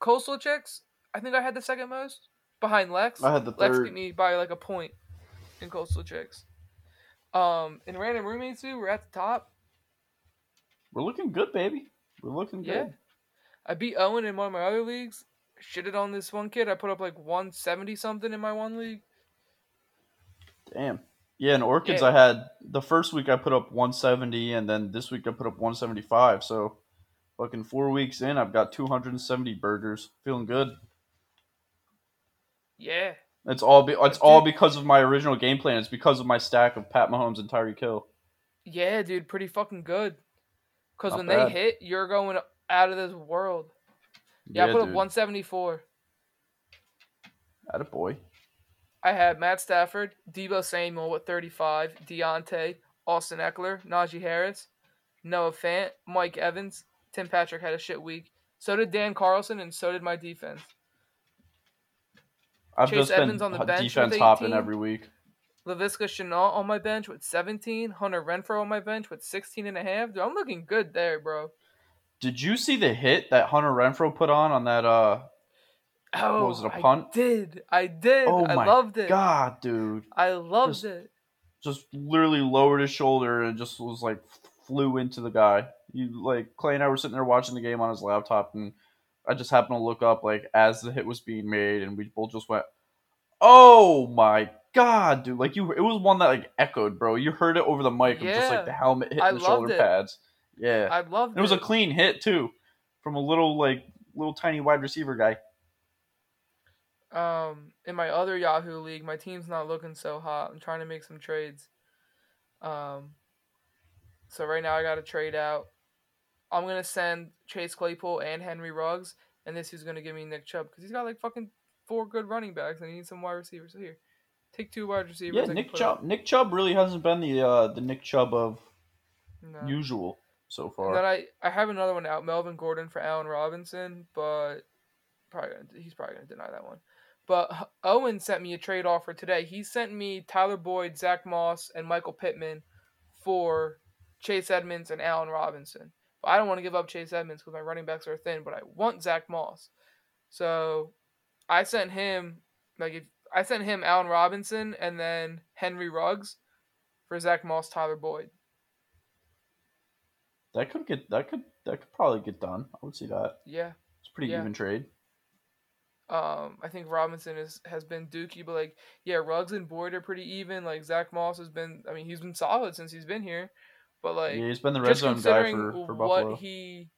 coastal chicks, I think I had the second most behind Lex. I had the Lex third. beat me by like a point in coastal chicks. Um, in random roommates, too, we're at the top. We're looking good, baby. We're looking good. Yeah, I beat Owen in one of my other leagues. Shitted on this one kid. I put up like 170 something in my one league. Damn. Yeah, in Orchids, Yeah. I had the first week I put up 170, and then this week I put up 175. So, fucking four weeks in, I've got 270 burgers. Feeling good. Yeah, It's all be, it's all because of my original game plan. It's because of my stack of Pat Mahomes and Tyreek Hill. yeah, dude, pretty fucking good. Cause when bad. they hit, you're going out of this world. Yeah, I put up 174. At a boy. I had Matt Stafford, Deebo Samuel with 35, Deontay, Austin Ekeler, Najee Harris, Noah Fant, Mike Evans. Tim Patrick had a shit week. So did Dan Carlson, and so did my defense. I've Chase just been on the bench defense with hopping 18. every week. Laviska Shenault on my bench with 17, Hunter Renfrow on my bench with 16 and a half. Dude, I'm looking good there, bro. Did you see the hit that Hunter Renfrow put on on that? Uh, Oh, was it, a punt? did. I did. oh I my loved it. god, dude! I loved Just- it. Just literally lowered his shoulder and just was like flew into the guy. You like Clay and I were sitting there watching the game on his laptop, and I just happened to look up like as the hit was being made, and we both just went, "Oh my god, dude!" Like you, it was one that like echoed, bro. You heard it over the mic of just like the helmet hitting I the shoulder it. pads. Yeah, I love. it was a clean hit too, from a little like little tiny wide receiver guy. Um, in my other Yahoo league, my team's not looking so hot. I'm trying to make some trades. Um, so right now I got to trade out. I'm gonna send Chase Claypool and Henry Ruggs, and this is gonna give me Nick Chubb because he's got like fucking four good running backs and he needs some wide receivers. So here, take two wide receivers. Yeah, Nick Chubb. Nick Chubb really hasn't been the uh, the Nick Chubb of No. usual so And far. then I, I have another one out, Melvin Gordon for Allen Robinson, but probably gonna, he's probably gonna deny that one. But Owen sent me a trade offer today. He sent me Tyler Boyd, Zach Moss, and Michael Pittman for Chase Edmonds and Allen Robinson. But I don't want to give up Chase Edmonds because my running backs are thin, but I want Zach Moss. So I sent him like if I sent him Allen Robinson and then Henry Ruggs for Zach Moss, Tyler Boyd. That could get that could that could probably get done. I would see that. Yeah. It's a pretty Yeah. even trade. Um, I think Robinson is has been dookie, but like, yeah, Ruggs and Boyd are pretty even. Like Zach Moss has been, I mean, he's been solid since he's been here, but like, yeah, he's been the red zone guy for, for what Buffalo. he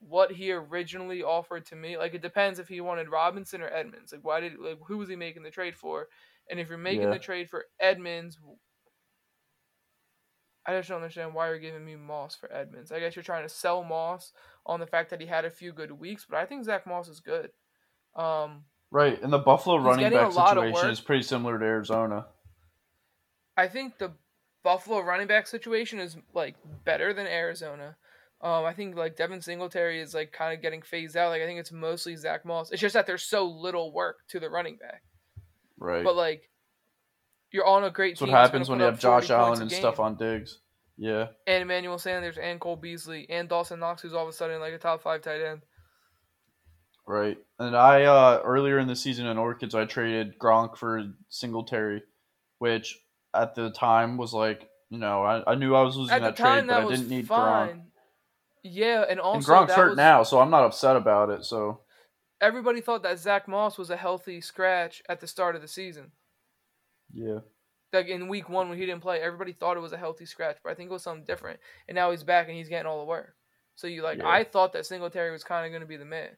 what he originally offered to me, like it depends if he wanted Robinson or Edmonds. Like, why did like who was he making the trade for? And if you're making Yeah. the trade for Edmonds, I just don't understand why you're giving me Moss for Edmonds. I guess you're trying to sell Moss on the fact that he had a few good weeks, but I think Zach Moss is good. Um, Right, and the Buffalo running back situation is pretty similar to Arizona. I think the Buffalo running back situation is like better than Arizona. Um, I think like Devin Singletary is like kind of getting phased out. Like I think it's mostly Zach Moss. It's just that there's so little work to the running back. Right. But like, you're on a great That's what team. that's happens when you have Josh Allen and game. stuff on Diggs. Yeah. and Emmanuel Sanders and Cole Beasley and Dawson Knox, who's all of a sudden like a top five tight end. Right. And I uh earlier in the season in Orchids I traded Gronk for Singletary, which at the time was like, you know, I, I knew I was losing At that time, trade, that but I didn't need Gronk. Yeah, and also And Gronk's that hurt was- now, so I'm not upset about it. So Everybody thought that Zach Moss was a healthy scratch at the start of the season. Yeah. like in week one when he didn't play, everybody thought it was a healthy scratch, but I think it was something different. And now he's back and he's getting all the work. So you like, Yeah. I thought that Singletary was kind of going to be the man.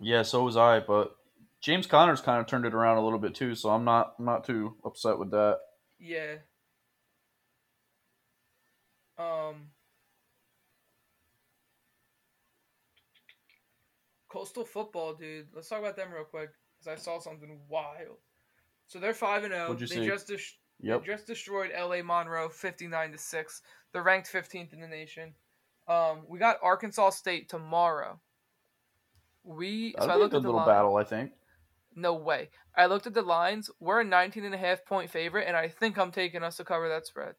Yeah, so was I, but James Conner's kind of turned it around a little bit too, so I'm not I'm not too upset with that. Yeah. Um. Coastal football, dude. Let's talk about them real quick because I saw something wild. So they're five and zero. They see? just des- Yep. They just destroyed LA Monroe 59 to 6. They're ranked 15th in the nation. Um, we got Arkansas State tomorrow. We I That'll be a looked good at the little line. battle, I think. No way. I looked at the lines. We're a 19 and a half point favorite and I think I'm taking us to cover that spread.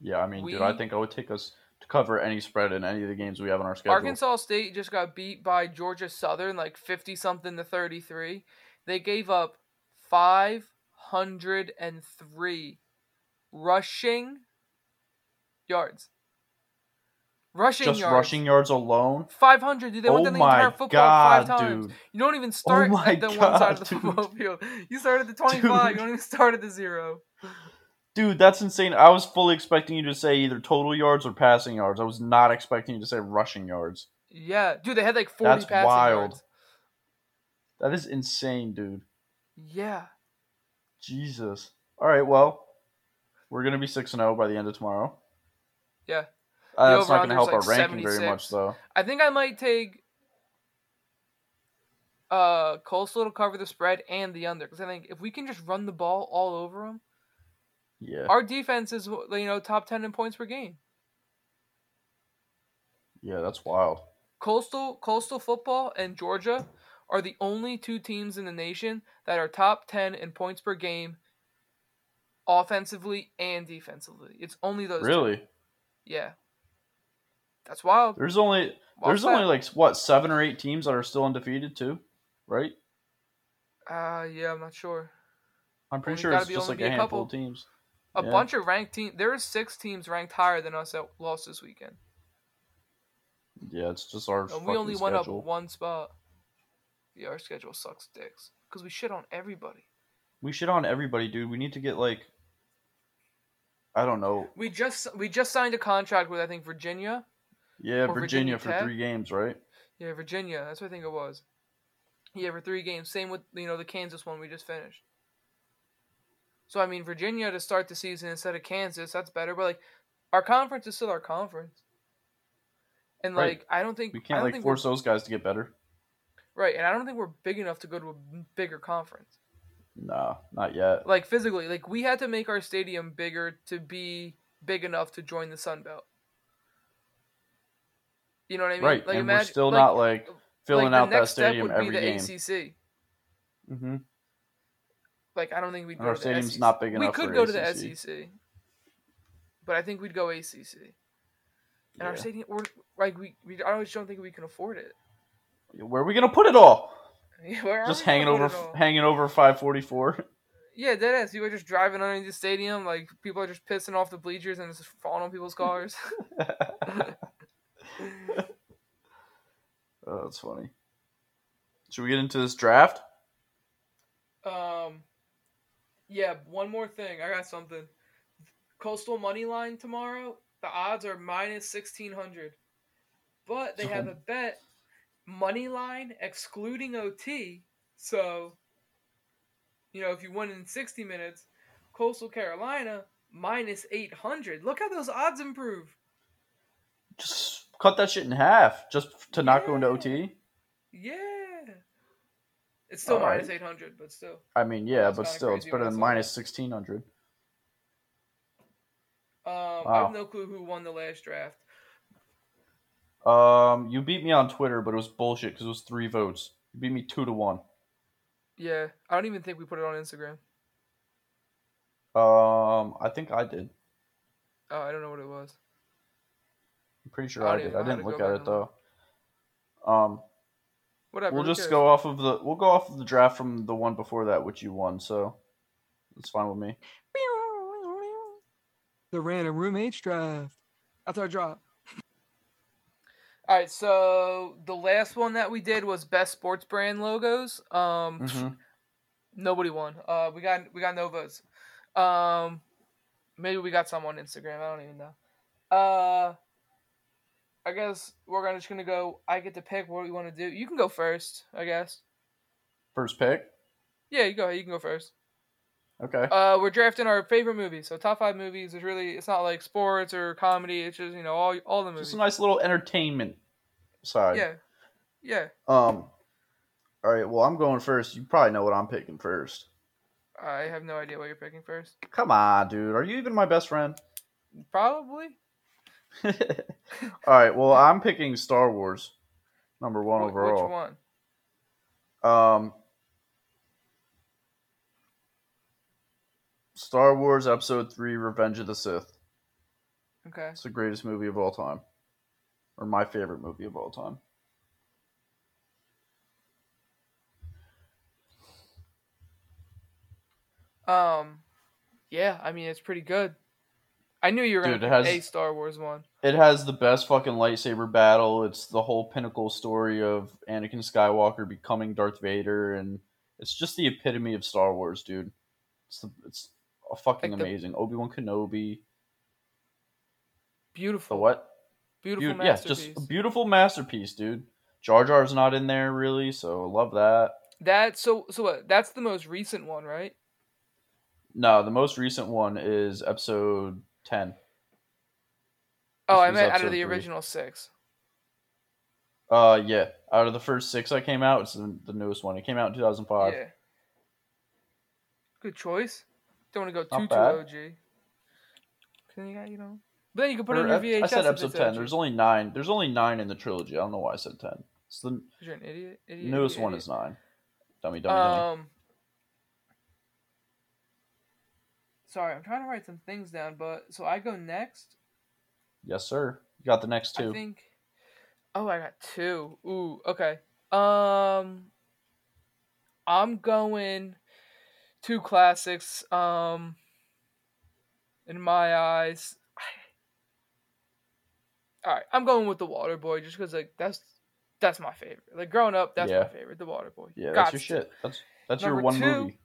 Yeah, I mean, dude, I think I would take us to cover any spread in any of the games we have on our schedule. Arkansas State just got beat by Georgia Southern like 50 something to 33. They gave up 503 rushing yards. Rushing Just yards. rushing yards alone. 500, dude. They went oh down the entire football god, five times. dude! You don't even oh start my at the one side of the dude. football field. You start at the 25. You Dude. don't even start at the zero. Dude, that's insane. I was fully expecting you to say either total yards or passing yards. I was not expecting you to say rushing yards. Yeah. Dude, they had like 40 That's passing wild. yards. That is insane, dude. Yeah. Jesus. All right, well, we're gonna be six and zero by the end of tomorrow. Yeah. Uh, that's not over-under's gonna help like our ranking very much, though. I think I might take uh Coastal to cover the spread and the under because I think if we can just run the ball all over them, Yeah, our defense is you know top ten in points per game. yeah, that's wild. Coastal Coastal football and Georgia are the only two teams in the nation that are top ten in points per game, offensively and defensively. It's only those. two. Really? Yeah. That's wild. There's only Wild there's only like what seven or eight teams that are still undefeated too, right? Uh yeah, I'm not sure. I'm pretty Only sure it's just like a a handful couple. of teams. A Yeah. bunch of ranked teams. There are six teams ranked higher than us that lost this weekend. Yeah, it's just our. And we only went up one spot. Yeah, our schedule sucks dicks because we shit on everybody. We shit on everybody, dude. We need to get like. I don't know. We just we just signed a contract with I think Virginia. Yeah, Virginia, Virginia for three games, right? Yeah, Virginia. That's what I think it was. Yeah, for three games. Same with you know the Kansas one we just finished. So I mean Virginia to start the season instead of Kansas, that's better. But like our conference is still our conference. And Right. like I don't think We can't like think force those guys to get better. Right, and I don't think we're big enough to go to a bigger conference. No, not yet. Like physically, like we had to make our stadium bigger to be big enough to join the Sun Belt. You know what I mean? right, Like and we're imagine- still like- not like filling like, the out that stadium would every be the game. ACC. hmm Like I don't think we'd go our to the stadium's SEC. not big enough. We could go to the SEC, but I think we'd go ACC. And our Yeah. stadium, we're like we, we, I just don't think we can afford it. Where are we gonna put it all? Where Just hanging over, hanging over five forty four. Yeah, dead ass. People are just driving underneath the stadium. Like people are just pissing off the bleachers and just falling on people's cars. oh, that's funny. Should we get into this draft? um, yeah. One more thing. I got something. Coastal money line tomorrow. The odds are minus sixteen hundred, but they have a bet money line excluding OT. So, you know, if you win in sixty minutes, Coastal Carolina minus eight hundred. Look how those odds improve. Just cut that shit in half, just to not go into OT. Yeah. It's still right. minus eight hundred, but still. I mean, yeah, but still, it's better than minus sixteen hundred. Um, I have no clue who won the last draft. Um, you beat me on Twitter, but it was bullshit because it was three votes. You beat me two to one. Yeah, I don't even think we put it on Instagram. Um, I think I did. Oh, I don't know what it was. I'm pretty sure I I, did. I didn't look at it though. Um, Whatever. we'll just cares? go off of the we'll go off of the draft from the one before that, which you won. So it's fine with me. The random roommates draft. That's our drop. All right, so the last one that we did was best sports brand logos. Um, Mhm. nobody won. Uh, we got we got no votes. Um, maybe we got some on Instagram. I don't even know. Uh, I guess we're gonna just gonna go. I get to pick what we want to do. You can go first, I guess. First pick. Yeah, you go. You can go first. Okay. Uh, we're drafting our favorite movies. So top five movies is really it's not like sports or comedy. It's just you know all all the movies. Just a nice little entertainment side. yeah, yeah. Um. All right. Well, I'm going first. You probably know what I'm picking first. I have no idea what you're picking first. Come on, dude. Are you even my best friend? Probably. All right. Well, I'm picking Star Wars, number one Wh- overall. Which one? Um, Star Wars Episode Three: Revenge of the Sith. Okay. It's the greatest movie of all time, or my favorite movie of all time. Um, yeah. I mean, it's pretty good. I knew you were Dude, gonna it pick has- a Star Wars one. It has the best fucking lightsaber battle. It's the whole pinnacle story of Anakin Skywalker becoming Darth Vader, and it's just the epitome of Star Wars, dude. It's the, it's a fucking Like the- amazing. Obi Wan Kenobi. The Beautiful. what? Beautiful Beau- yeah, just a beautiful masterpiece, dude. Jar Jar's not in there really, so love that. that so so what? That's the most recent one, right? No, the most recent one is episode ten. Oh, This I meant out of the three. original six. Uh, yeah, out of the first six that came out, it's the, the newest one. It came out in two thousand five. Yeah. Good choice. Don't want to go too too. OG. Then you got you know. But then you can put it in your VHS. I said episode ten. There's only nine. There's only nine in the trilogy. I don't know why I said ten. It's the You're an idiot. idiot newest idiot, one idiot. is nine. Dummy, dummy, dummy. Um. Sorry, I'm trying to write some things down, but so I go next. Yes, sir. You got the next two. I think. Oh, I got two. Ooh, okay. Um, I'm going two classics. Um, in my eyes. All right, I'm going with the Water Boy just because like that's that's my favorite. Like growing up, that's Yeah. my favorite. The Water Boy. yeah, that's your to. shit. That's that's your one two, movie.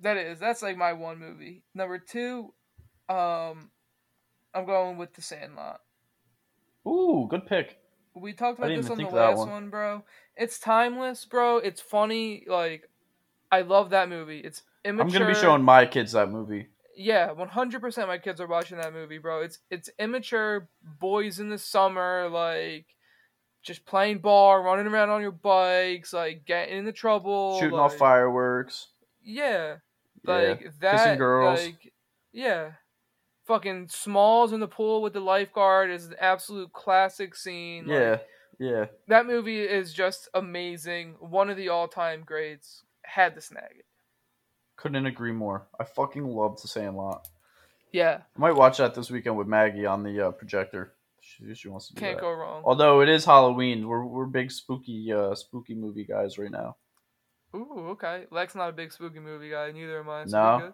That is. That's like my one movie. Number two, um, I'm going with The Sandlot. Ooh, good pick. We talked about this on the think of that last one. one. bro. It's timeless, bro. It's funny. Like, I love that movie. It's immature. I'm gonna be showing my kids that movie. Yeah, 100% my kids are watching that movie, bro. It's it's immature boys in the summer, like just playing ball, running around on your bikes, like getting into trouble, Shooting like, off fireworks. Yeah, Yeah. like that. Kissing girls. Like, yeah, fucking Smalls in the pool with the lifeguard is an absolute classic scene. like, Yeah, yeah. that movie is just amazing. One of the all-time greats. Had to snag it. Couldn't agree more. I fucking love The Sandlot. Yeah, I might watch that this weekend with Maggie on the uh, projector. She, she wants to do can't that. go wrong. Although it is Halloween, we're we're big spooky uh spooky movie guys right now. Ooh, okay. Lex not a big spooky movie guy. Neither am I. No?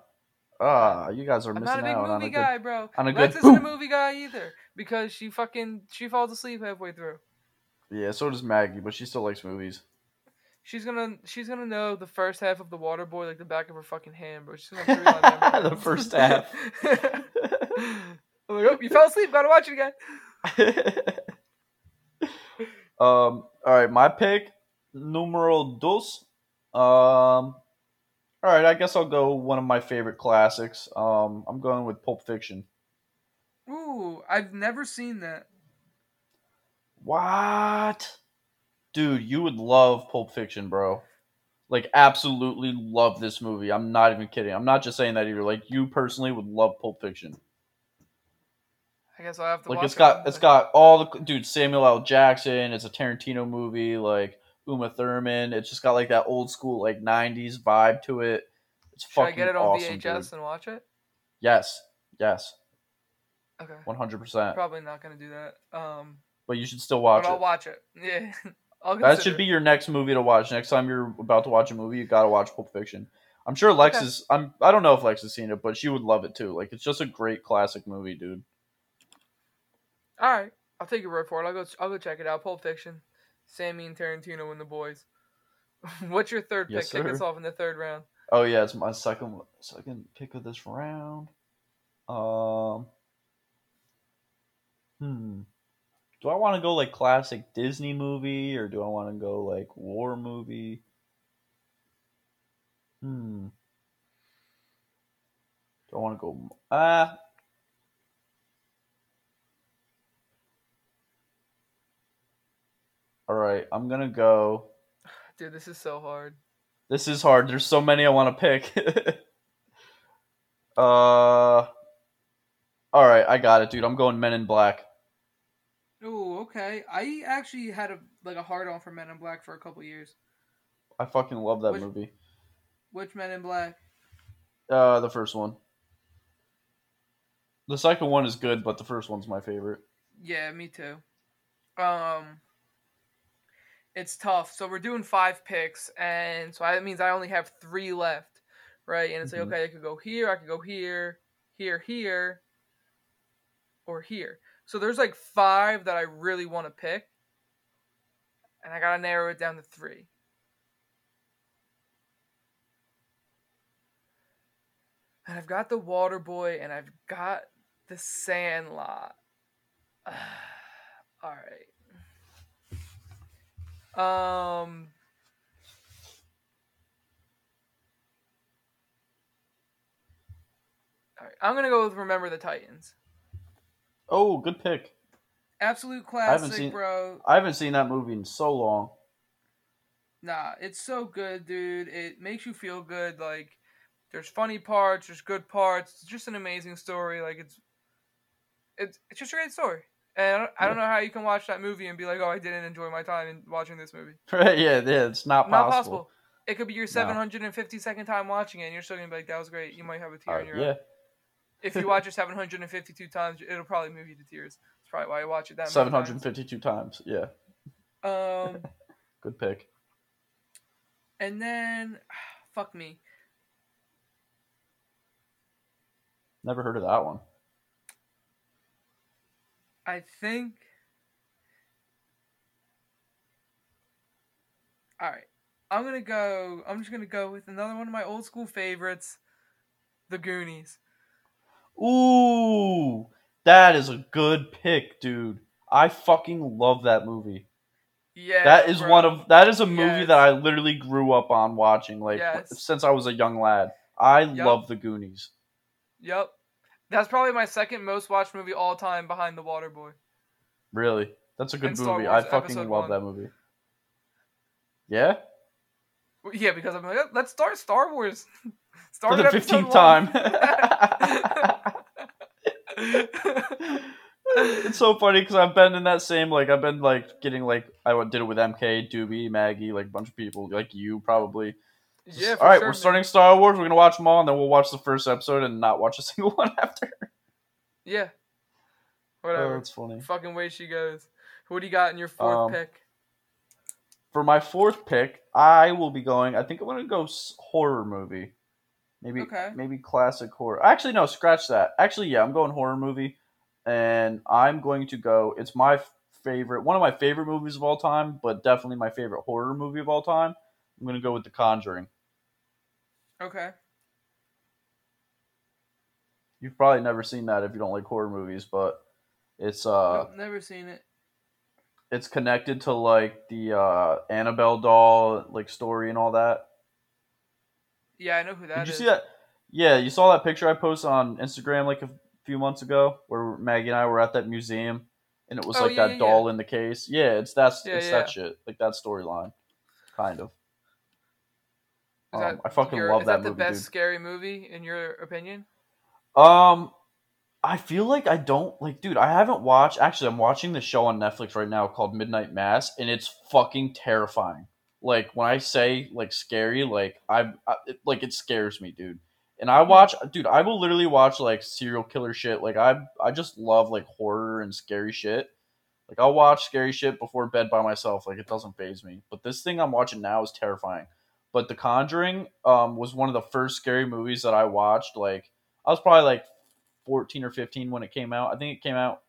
Ah, you guys are I'm missing not a big out movie a good. guy, bro. on a Lex good isn't a movie guy either because she fucking she falls asleep halfway through. Yeah, so does Maggie, but she still likes movies. She's gonna she's gonna know the first half of the Water Boy like the back of her fucking hand, bro. She's gonna have three line memory. The first half. I'm like, oh, you fell asleep. Gotta watch it again. um. All right, my pick, numero dos. Um. All right, I guess I'll go one of my favorite classics. Um, I'm going with Pulp Fiction. Ooh, I've never seen that. What? Dude, you would love Pulp Fiction, bro. Like, absolutely love this movie. I'm not even kidding. I'm not just saying that either. Like, you personally would love Pulp Fiction. I guess I'll have to Like, watch it's it got it's day. got all the dude Samuel L. Jackson. It's a Tarantino movie. Like Uma Thurman. It's just got like that old school like '90s vibe to it. It's Should I get it on awesome, VHS dude. and watch it? Yes, yes, Okay. one hundred percent. Probably not gonna do that. Um, But you should still watch but I'll it. watch it. Yeah. That should be your next movie to watch. Next time you're about to watch a movie, you gotta watch Pulp Fiction. I'm sure Lex Okay. is. I'm. I don't know if Lex has seen it, but she would love it too. Like it's just a great classic movie, dude. All right, I'll take your word for it. I'll go. I'll go check it out. Pulp Fiction, Sammy and Tarantino and the boys. What's your third pick? Kick us off in the third round. Oh yeah, it's my second second pick of this round. Um, hmm. Do I want to go like classic Disney movie or do I want to go like war movie? Hmm. Do I want to go? Ah. all right, I'm gonna go. Dude, this is so hard. This is hard. There's so many I want to pick. uh, all right, I got it, dude. I'm going Men in Black. Oh, okay. I actually had a like a hard on for Men in Black for a couple years. I fucking love that Which- movie. Which Men in Black? Uh, the first one. The second one is good, but the first one's my favorite. Yeah, me too. Um, it's tough. So we're doing five picks, and so that means I only have three left, right? And it's Mhm. like, okay, I could go here, I could go here, here, here, or here. So there's like five that I really want to pick, and I gotta narrow it down to three. And I've got the Water Boy, and I've got the Sandlot. All right. Um. All right, I'm gonna go with Remember the Titans. Oh, good pick. Absolute haven't classic, seen- bro. I haven't seen that movie in so long. Nah, it's so good, dude. It makes you feel good. Like, there's funny parts, there's good parts. It's just an amazing story. Like, it's it's it's just a great story. And I don't, I don't know how you can watch that movie and be like, oh, I didn't enjoy my time in watching this movie. Right? Yeah, yeah. It's not, Not possible. possible. It could be your 752nd time watching it, and you're still gonna be like, "That was great." You might have a tear Uh, in your yeah, eye. If you watch it 752 times, it'll probably move you to tears. That's probably why I watch it that seven many hundred fifty-two times. Yeah. Um, good pick. and then, fuck me. Never heard of that one. I think. All right, I'm gonna go. I'm just gonna go with another one of my old school favorites, The Goonies. Ooh, that is a good pick, dude. I fucking love that movie. Yeah, that is bro. one of that is a movie Yes. that I literally grew up on watching, like Yes. since I was a young lad. I Yup. love the Goonies. Yep. That's probably my second most watched movie all time behind The Water Boy. Really, that's a good And movie. I fucking love One. that movie. Yeah, Yeah, because I'm like, let's start Star Wars. for Start the fifteenth time. it's so funny because I've been in that same like I've been like getting like I did it with MK, Doobie, Maggie, like a bunch of people like you probably. Just, yeah, for all right, sure, we're man. starting Star Wars. We're gonna watch them all, and then we'll watch the first episode and not watch a single one after. Yeah. Oh, Whatever. that's funny. Fucking way she goes. What do you got in your fourth Um, pick? For my fourth pick, I will be going. I think I'm gonna go horror movie. Maybe Okay. maybe classic horror. Actually, no, scratch that. Actually, yeah, I'm going horror movie, and I'm going to go. It's my favorite, one of my favorite movies of all time, but definitely my favorite horror movie of all time. I'm gonna go with The Conjuring. Okay. You've probably never seen that if you don't like horror movies, but it's uh nope, never seen it. It's connected to like the uh Annabelle doll like story and all that. Yeah, I know who that Did you is. see that? Yeah, you saw that picture I posted on Instagram like a few months ago where Maggie and I were at that museum and it was Oh, like yeah, that yeah, doll in the case. Yeah, it's that's Yeah, it's that shit. Like that storyline. Kind of. Um, that I fucking your- love is that, the movie, best dude. scary movie in your opinion? Um, I feel like I don't like, dude. I haven't watched. Actually, I'm watching the show on Netflix right now called Midnight Mass, and it's fucking terrifying. Like when I say like scary, like I, I it, like it scares me, dude. And I watch, dude. I will literally watch like serial killer shit. Like I, I just love like horror and scary shit. Like I'll watch scary shit before bed by myself. Like it doesn't phase me. But this thing I'm watching now is terrifying. But The Conjuring um, was one of the first scary movies that I watched. Like I was probably like 14 or 15 when it came out. I think it came out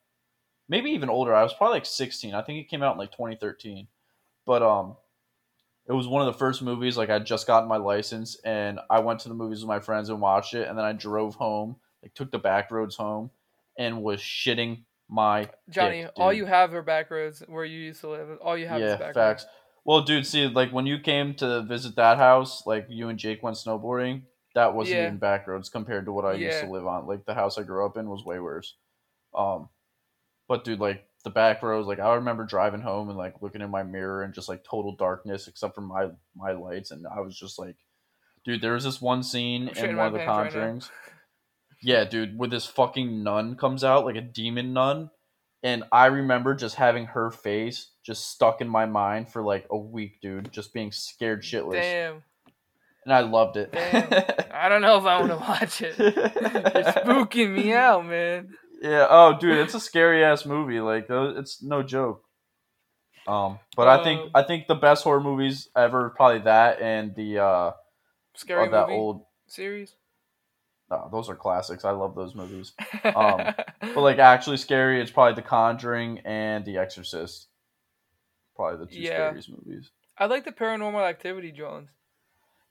maybe even older. I was probably like 16. I think it came out in like 2013. But um it was one of the first movies like I'd just gotten my license and I went to the movies with my friends and watched it and then I drove home, like took the back roads home and was shitting my Johnny, dick, all you have are back roads where you used to live. All you have is yeah, back facts. roads. Well, dude, see, like when you came to visit that house, like you and Jake went snowboarding, that wasn't Yeah. even back roads compared to what I used to live on. Like the house I grew up in was way worse. Um, but dude, like the back roads, like I remember driving home and like looking in my mirror and just like total darkness except for my my lights, and I was just like, dude, there was this one scene I'm in one of the pants right yeah, dude, where this fucking nun comes out, like a demon nun, and I remember just having her face just stuck in my mind for like a week, dude, just being scared shitless, Damn. And I loved it. Damn. I don't know if I want to watch it. You're spooking me out, man. yeah. Oh, dude, it's a scary ass movie. Like, uh, it's no joke. Um, but I think Um, I think the best horror movies ever probably that and the uh Scary of that movie old. series. No, those are classics. I love those movies. Um, But like actually scary, it's probably The Conjuring and The Exorcist. Probably the two Yeah. scariest movies. I like the Paranormal Activity Jones.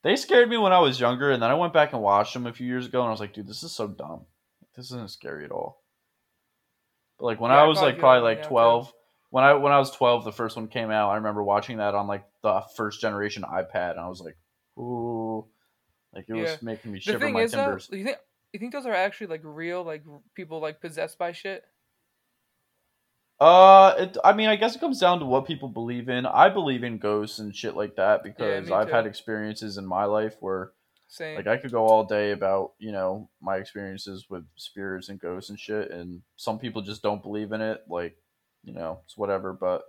They scared me when I was younger, and then I went back and watched them a few years ago, and I was like, dude, this is so dumb. This isn't scary at all. But like when Yeah, I was like probably like twelve, when I when I was twelve, the first one came out. I remember watching that on like the first generation iPad, and I was like, ooh, like it Yeah. was making me The shiver thing my is, though, timbers. you think you think those are actually like real, like people like possessed by shit? Uh, it, I mean, I guess it comes down to what people believe in. I believe in ghosts and shit like that because me I've too. had experiences in my life where Same. like I could go all day about you know my experiences with spirits and ghosts and shit, and some people just don't believe in it. Like, you know, it's whatever. But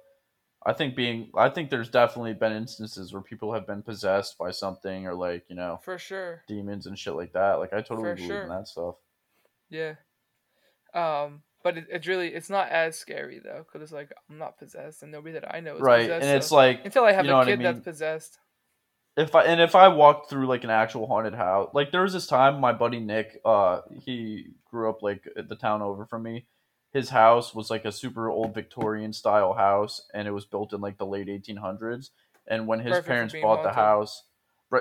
I think being, I think there's definitely been instances where people have been possessed by something or like you know For sure. demons and shit like that. Like I totally For believe sure. in that stuff. Yeah. Um, but it, it's really it's not as scary though, because it's like I'm not possessed, and nobody that I know is Right, possessed. and it's so- like until I have you know a what I kid that's possessed. if I and if I walked through like an actual haunted house, like there was this time my buddy Nick, uh, he grew up like the town over from me. His house was like a super old Victorian style house, and it was built in like the late 1800s. And when his Perfect parents bought the house,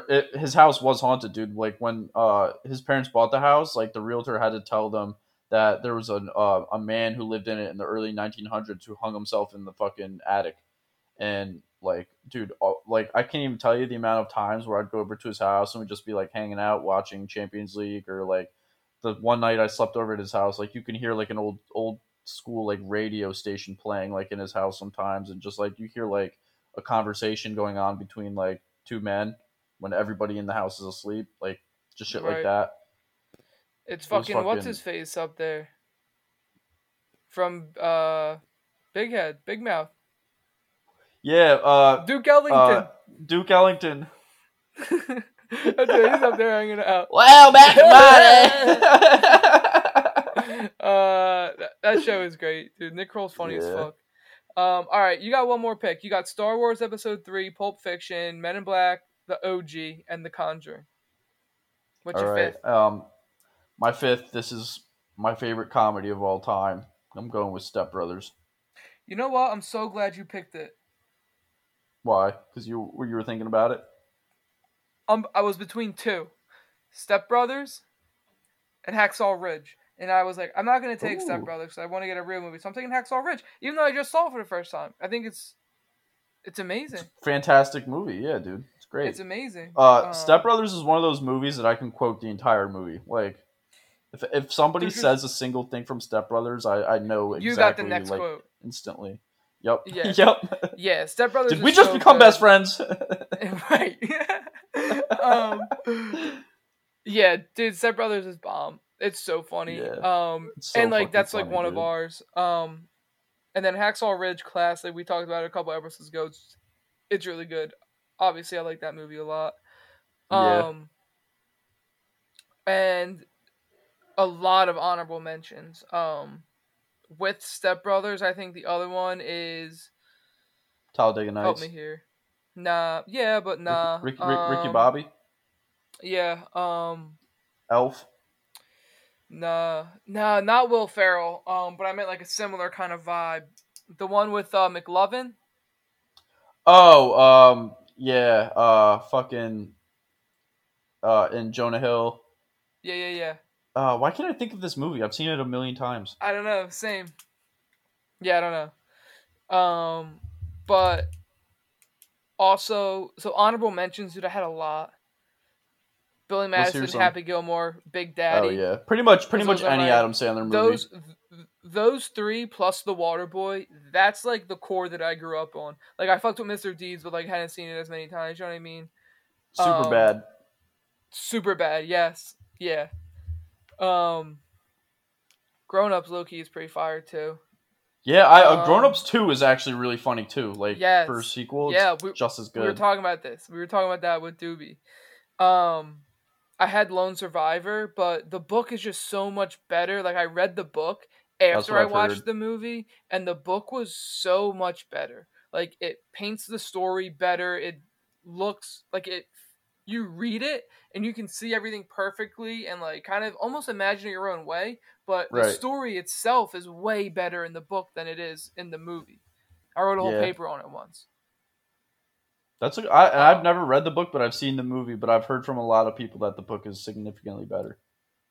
it, his house was haunted, dude. Like when uh his parents bought the house, like the realtor had to tell them that there was an uh, a man who lived in it in the early 1900s who hung himself in the fucking attic. And like dude like i can't even tell you the amount of times where i'd go over to his house and we'd just be like hanging out watching champions league or like the one night i slept over at his house like you can hear like an old old school like radio station playing like in his house sometimes and just like you hear like a conversation going on between like two men when everybody in the house is asleep like just shit like that It's It was fucking, what's his face up there from uh Big Head, Big Mouth, yeah uh Duke Ellington. uh duke ellington it, he's up there hanging out. well uh, that, that show is great, dude. Nick Kroll's funny as fuck. Um, all right, you got one more pick. You got Star Wars Episode Three, Pulp Fiction, Men in Black, The OG, and The Conjuring. What's All your right. fifth? Um, my fifth. This is my favorite comedy of all time. I'm going with Step Brothers. You know what? I'm so glad you picked it. Why? Because you you were thinking about it. Um, I was between two, Step Brothers, and Hacksaw Ridge, and I was like, I'm not gonna take Step Brothers because I want to get a real movie, so I'm taking Hacksaw Ridge, even though I just saw it for the first time. I think it's, it's amazing. Fantastic movie. Yeah, dude. It's great. It's amazing. Uh, Um, Step Brothers is one of those movies that I can quote the entire movie. Like, if if somebody just- says a single thing from Step Brothers, I, I know exactly. You got the next like, quote. instantly. Yep. Yeah. yep. Yeah, Step Brothers. Did we just so become good. best friends? right. um, yeah, dude, Step Brothers is bomb. It's so funny. Yeah. Um, so and like that's like funny, one of ours. Um, and then Hacksaw Ridge classic. We talked about it a couple episodes ago. It's, it's really good. Obviously, I like that movie a lot. Yeah. Um, and a lot of honorable mentions. Um, with Step Brothers, I think the other one is Talladega Nights. help me here. Nah, yeah, but nah. Ricky, Ricky, Ricky um, Bobby. Yeah, um, Elf. nah, nah, not Will Ferrell. Um, but I meant like a similar kind of vibe. The one with uh McLovin. Oh, um, yeah. Uh, fucking. Uh, in Jonah Hill. Yeah, yeah, yeah. Uh, why can't I think of this movie? I've seen it a million times. I don't know. Same. Yeah, I don't know. Um, but also, so honorable mentions, dude. I had a lot. Billy Madison. Happy Gilmore, Big Daddy. Oh yeah, pretty much, pretty much any Adam Sandler movie. those th- those three plus the water boy that's like the core that i grew up on like i fucked with mr deeds but like hadn't seen it as many times you know what i mean Super um, bad. super bad yes yeah um grown ups low-key is pretty fire too Yeah, I uh, um, Grown Ups Two is actually really funny too. Like Yes. for a sequel, Yeah, we- just as good. we were talking about this we were talking about that with doobie um i had lone survivor but the book is just so much better like i read the book after i I've watched heard. the movie and the book was so much better like it paints the story better it looks like it you read it and you can see everything perfectly and like kind of almost imagine it your own way but the story itself is way better in the book than it is in the movie i wrote a whole Yeah. paper on it once That's a, I, and Um, I've never read the book, but I've seen the movie. But I've heard from a lot of people that the book is significantly better.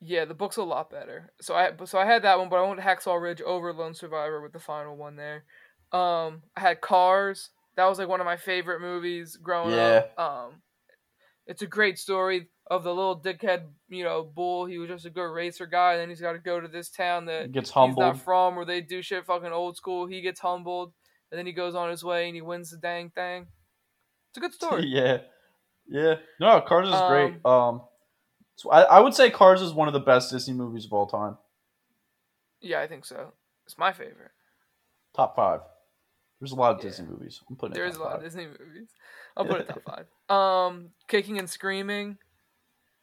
Yeah, the book's a lot better. So I so I had that one, but I went Hacksaw Ridge over Lone Survivor with the final one there. Um, I had Cars. That was like one of my favorite movies growing up. Um, it's a great story of the little dickhead, you know, bull. He was just a good racer guy, and then he's got to go to this town that Gets he's humbled. not from, where they do shit fucking old school. He gets humbled, and then he goes on his way and he wins the dang thing. It's a good story. yeah, yeah. No, Cars is Um, great. Um, so I, I would say Cars is one of the best Disney movies of all time. yeah, I think so. It's my favorite. Top five. There's a lot of Yeah. Disney movies. I'm putting it There's a lot of. Disney movies. I'll put it top five. Um, Kicking and Screaming.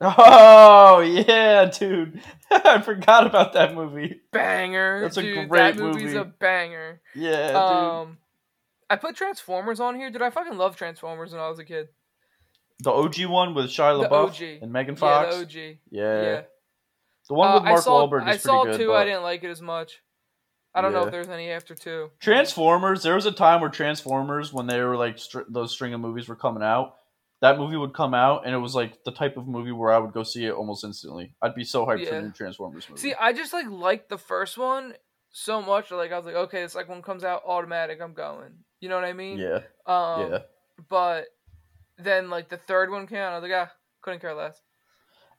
Oh yeah, dude! I forgot about that movie. Banger. That's a dude, great that movie's a banger. Yeah, dude. Um, I put Transformers on here. Dude, I fucking love Transformers when I was a kid. The OG one with Shia LaBeouf and Megan Yeah, Fox. the OG. Yeah. Yeah. The one Uh, with Mark I saw, Wahlberg is saw pretty good. I saw two. but I didn't like it as much. I don't know if there's any after two. Transformers. There was a time where Transformers, when they were like str- those string of movies were coming out, that movie would come out, and it was like the type of movie where I would go see it almost instantly. I'd be so hyped for the new Transformers movie. See, I just like liked the first one so much. Like I was like, okay, it's like one comes out automatic. I'm going. You know what I mean? yeah, Um, yeah. But then like the third one came out, I was like, ah, couldn't care less.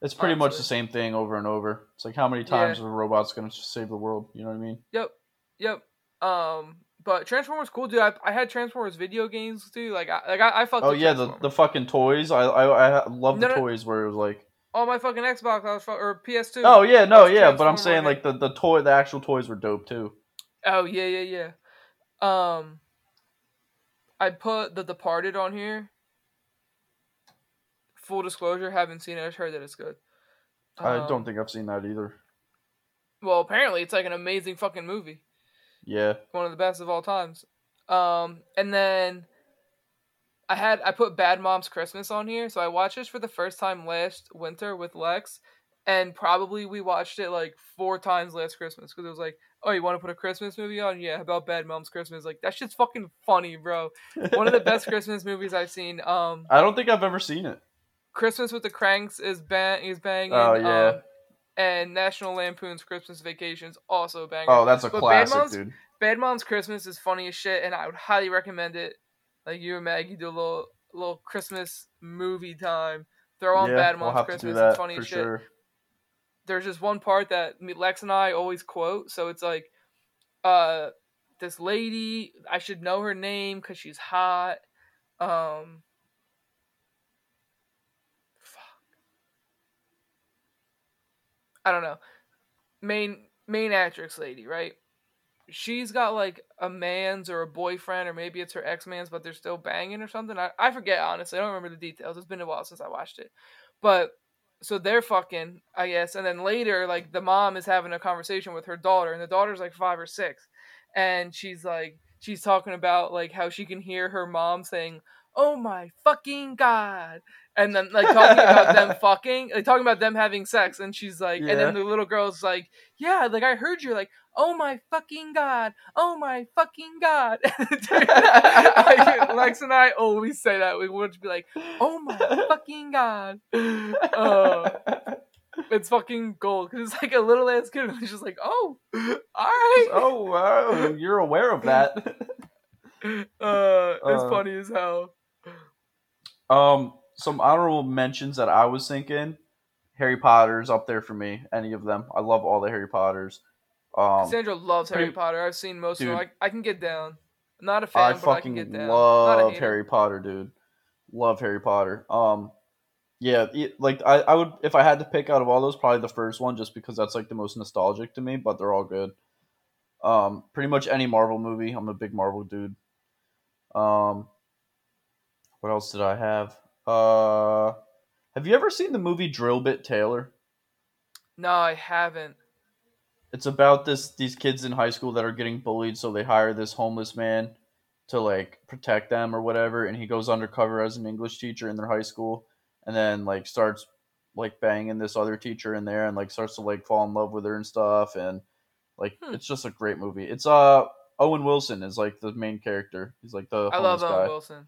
It's pretty much the same thing over and over. It's like how many times are robots going to save the world? You know what I mean? Yep, yep. Um, but Transformers cool, dude. I, I had Transformers video games too. Like I like I, I fucked. Oh yeah, the, the fucking toys. I I, I love No, the no. toys where it was like. Oh my fucking Xbox. I was or PS2. Oh yeah, no, yeah, but I'm saying like the the toy, the actual toys were dope too. Oh yeah, yeah, yeah. Um, I put The Departed on here. Full disclosure, haven't seen it. I've heard that it's good. I Um, don't think I've seen that either. Well, apparently it's like an amazing fucking movie. Yeah, One of the best of all times. Um, and then I had I put Bad Moms Christmas on here, so I watched this for the first time last winter with Lex, and probably we watched it like four times last Christmas because it was like, oh, you want to put a Christmas movie on? Yeah, about Bad Moms Christmas? Like that shit's fucking funny, bro. One of the best Christmas movies I've seen. Um, I don't think I've ever seen it. Christmas with the Cranks is bang is banging. Oh, yeah. Um, and National Lampoon's Christmas Vacations also banging. Oh, that's a But Bad classic, Moms- dude. Bad Moms Christmas is funny as shit, and I would highly recommend it. Like you and Maggie do a little little Christmas movie time. Throw on yeah, Bad we'll Moms Christmas. that it's funny as shit. sure. There's just one part that Lex and I always quote. So it's like, uh, this lady. I should know her name because she's hot. Um. I don't know. Main main actress lady, right? She's got like a man's or a boyfriend, or maybe it's her ex man's, but they're still banging or something. I, I forget honestly. I don't remember the details. It's been a while since I watched it. But so they're fucking, I guess. And then later, like the mom is having a conversation with her daughter, and the daughter's like five or six, and she's like, she's talking about like how she can hear her mom saying, "Oh my fucking god," and then like talking about them fucking, like talking about them having sex, and she's like, and then the little girl's like, "Yeah, like I heard you're like." Oh my fucking god! Oh my fucking god! like, Lex and I always say that. We would be like, "Oh my fucking god!" Uh, it's fucking gold because it's like a little ass kid. And it's just like, oh, all right. oh wow, you're aware of that. Uh, it's Uh, funny as hell. um, some honorable mentions that I was thinking. Harry Potter's up there for me. Any of them, I love all the Harry Potters. Um, Sandra loves Harry Potter. I've seen most of them. I, I can get down. I'm not a fan, I but I can fucking get down. Love. Harry Potter, dude. Love Harry Potter. Um, yeah, it- like I, I would if I had to pick out of all those, probably the first one, just because that's like the most nostalgic to me. But they're all good. Um, pretty much any Marvel movie. I'm a big Marvel dude. Um, what else did I have? Uh, have you ever seen the movie Drill Bit Taylor? No, I haven't. it's about this these kids in high school that are getting bullied so they hire this homeless man to like protect them or whatever and he goes undercover as an english teacher in their high school and then like starts like banging this other teacher in there and like starts to like fall in love with her and stuff and like Hmm. it's just a great movie it's uh owen wilson is like the main character he's like the I love Owen guy Wilson.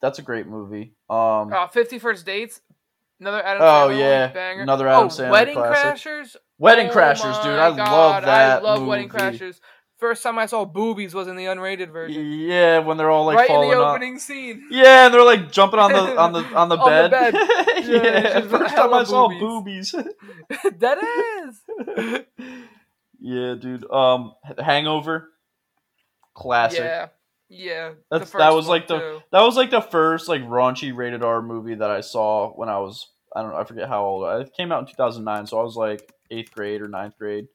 That's a great movie um Uh, Fifty First Dates. Another Adam Oh, Sandler yeah. banger. Another Adam oh, Sandler Wedding classic. Crashers. wedding Oh crashers dude i God, love that I love movie. Wedding Crashers. First time I saw boobies was in the unrated version. yeah when they're all like right in falling the off. opening scene. Yeah, and they're like jumping on the on the on the On the bed. bed. yeah, first time I saw boobies. boobies. that is. yeah, dude. Um, Hangover, classic. Yeah, yeah. That's- that was like the- too. That was like the first like raunchy rated R movie that I saw when I was I don't know I forget how old. I- It came out in two thousand nine, so I was like eighth grade or ninth grade.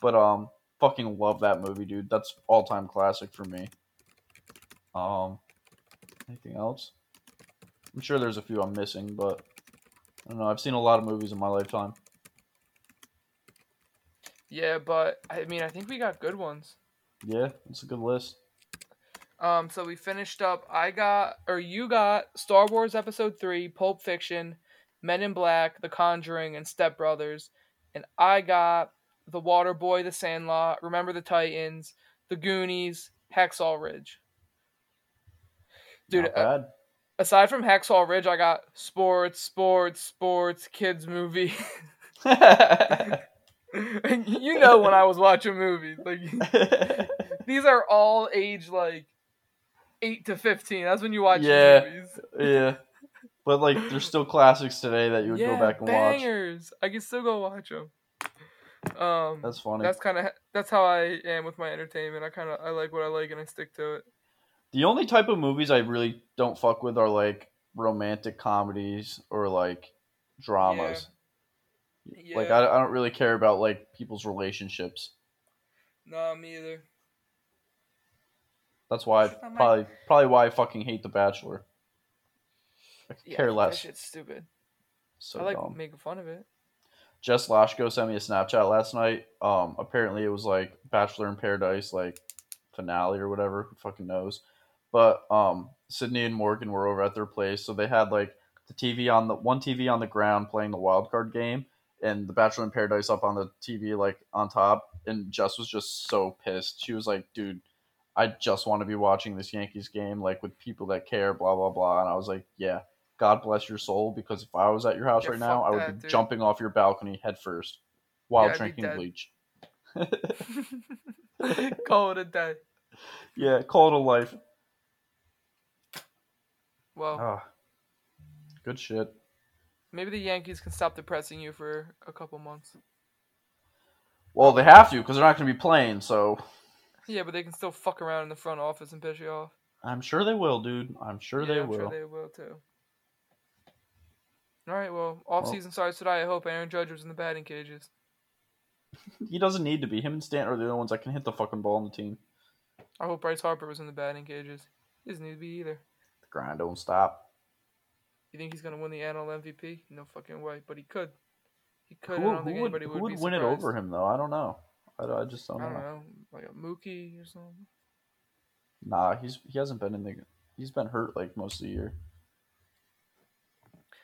But um, fucking love that movie, dude. That's all time classic for me. Um, anything else? I'm sure there's a few I'm missing, but I don't know. I've seen a lot of movies in my lifetime. Yeah, but I mean, I think we got good ones. Yeah, it's a good list. Um, so we finished up. I got, or you got, Star Wars Episode Three, Pulp Fiction, Men in Black, The Conjuring, and Step Brothers, and I got The Water Boy, The Sandlot, Remember the Titans, The Goonies, Hacksaw Ridge. Dude, uh, aside from Hacksaw Ridge, I got sports, sports, sports, kids movie. you know when I was watching movies, like these are all age like eight to fifteen. That's when you watch Yeah. movies. yeah, but like there's still classics today that you would go back and watch. bangers. I can still go watch them. Um, That's funny. that's kind of that's how I am with my entertainment. I kind of I like what I like and I stick to it. The only type of movies I really don't fuck with are like romantic comedies or like dramas. Yeah. Like I, I don't really care about like people's relationships. no, me either. That's why probably probably why I fucking hate The Bachelor. I Yeah, care That shit's stupid. So I like dumb. making fun of it. Jess Lashko sent me a Snapchat last night. Um, apparently it was like Bachelor in Paradise, like finale or whatever. Who fucking knows? But um, Sydney and Morgan were over at their place, so they had like the TV on the one TV on the ground playing the wild card game, and the Bachelor in Paradise up on the TV like on top. And Jess was just so pissed. She was like, "Dude, I just want to be watching this Yankees game like with people that care." Blah blah blah. And I was like, "Yeah, God bless your soul, because if I was at your house Yeah, right now, I would that, be dude. jumping off your balcony head first while Yeah, drinking bleach." Call it a day. yeah, call it a life. Well, Ah, good shit. maybe the Yankees can stop depressing you for a couple months. Well, they have to because they're not going to be playing. So Yeah, but they can still fuck around in the front office and piss you off. I'm sure they will, dude. I'm sure yeah, they I'm will. sure they will too. All right, well, off season starts today. I hope Aaron Judge was in the batting cages. He doesn't need to be. Him and Stanton are the only ones that can hit the fucking ball on the team. I hope Bryce Harper was in the batting cages. He doesn't need to be either. The grind don't stop. You think he's gonna win the NL MVP? No fucking way, but he could. He could. Who, I don't who think would, anybody who would, would win it over him though? I don't know. I, I just don't, I don't know. know, like a Mookie or something. Nah, he's he hasn't been in the. He's been hurt like most of the year.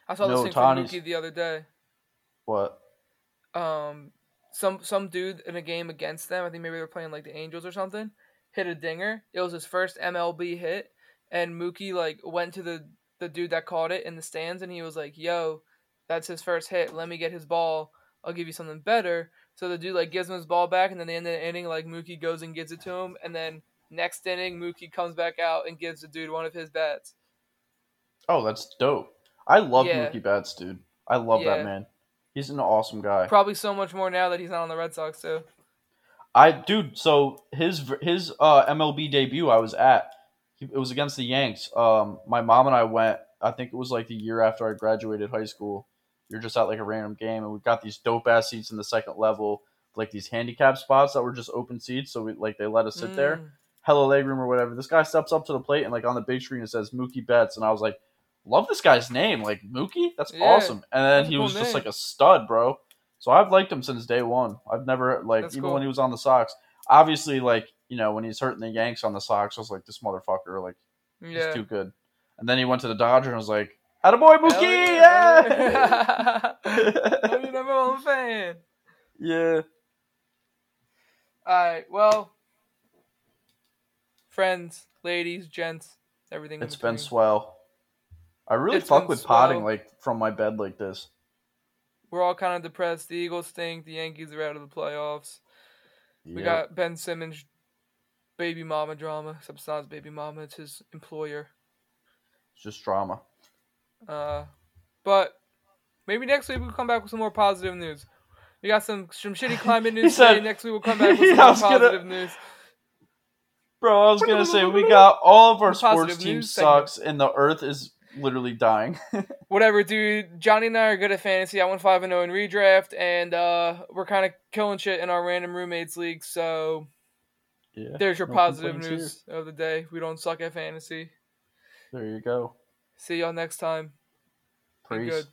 I saw No, this thing from Mookie the other day. What? um some some dude in a game against them, I think maybe they were playing like the Angels or something, hit a dinger. It was his first MLB hit and Mookie like went to the the dude that caught it in the stands and he was like, "Yo, that's his first hit. Let me get his ball. I'll give you something better." So the dude like gives him his ball back and then the end of the inning like Mookie goes and gives it to him and then next inning Mookie comes back out and gives the dude one of his bats. Oh, that's dope. I love Yeah. Mookie Betts, dude. I love Yeah. that man. He's an awesome guy. Probably so much more now that he's not on the Red Sox too. I dude, so his his uh, MLB debut I was at. It was against the Yanks. Um, my mom and I went. I think it was like the year after I graduated high school. Were just at like a random game, and we've got these dope ass seats in the second level, like these handicap spots that were just open seats. So we like they let us sit there, Hello leg room or whatever. This guy steps up to the plate and like on the big screen it says Mookie Betts, and I was like, love this guy's name, like Mookie. That's Yeah, awesome. And then he cool was just like a stud, bro. So I've liked him since day one. I've never like That's even cool. when he was on the Sox. Obviously, like you know when he's hurting the Yanks on the Sox, I was like this motherfucker, like he's too good. And then he went to the Dodgers and I was like, "Attaboy, Hell Mookie!" yeah, I'm your number one fan. yeah. Alright, well, friends, ladies, gents, everything. It's been swell. I really It's fuck with potting like from my bed like this. We're all kind of depressed. The Eagles stink. The Yankees are out of the playoffs. We got Ben Simmons, baby mama drama. Except it's not his baby mama; it's his employer. it's just drama. Uh, but maybe next week we'll come back with some more positive news. We got some some shitty climate news said- today. Next week we'll come back with some Yeah, I more was gonna- positive news. Bro, I was gonna say we got all of our sports team news segment. sucks and the earth is literally dying. whatever, dude. Johnny and I are good at fantasy. I went five and zero in redraft, and uh, we're kind of killing shit in our random roommates league. So yeah. there's your no positive news of the day. We don't suck at fantasy. There you go. See y'all next time. Good.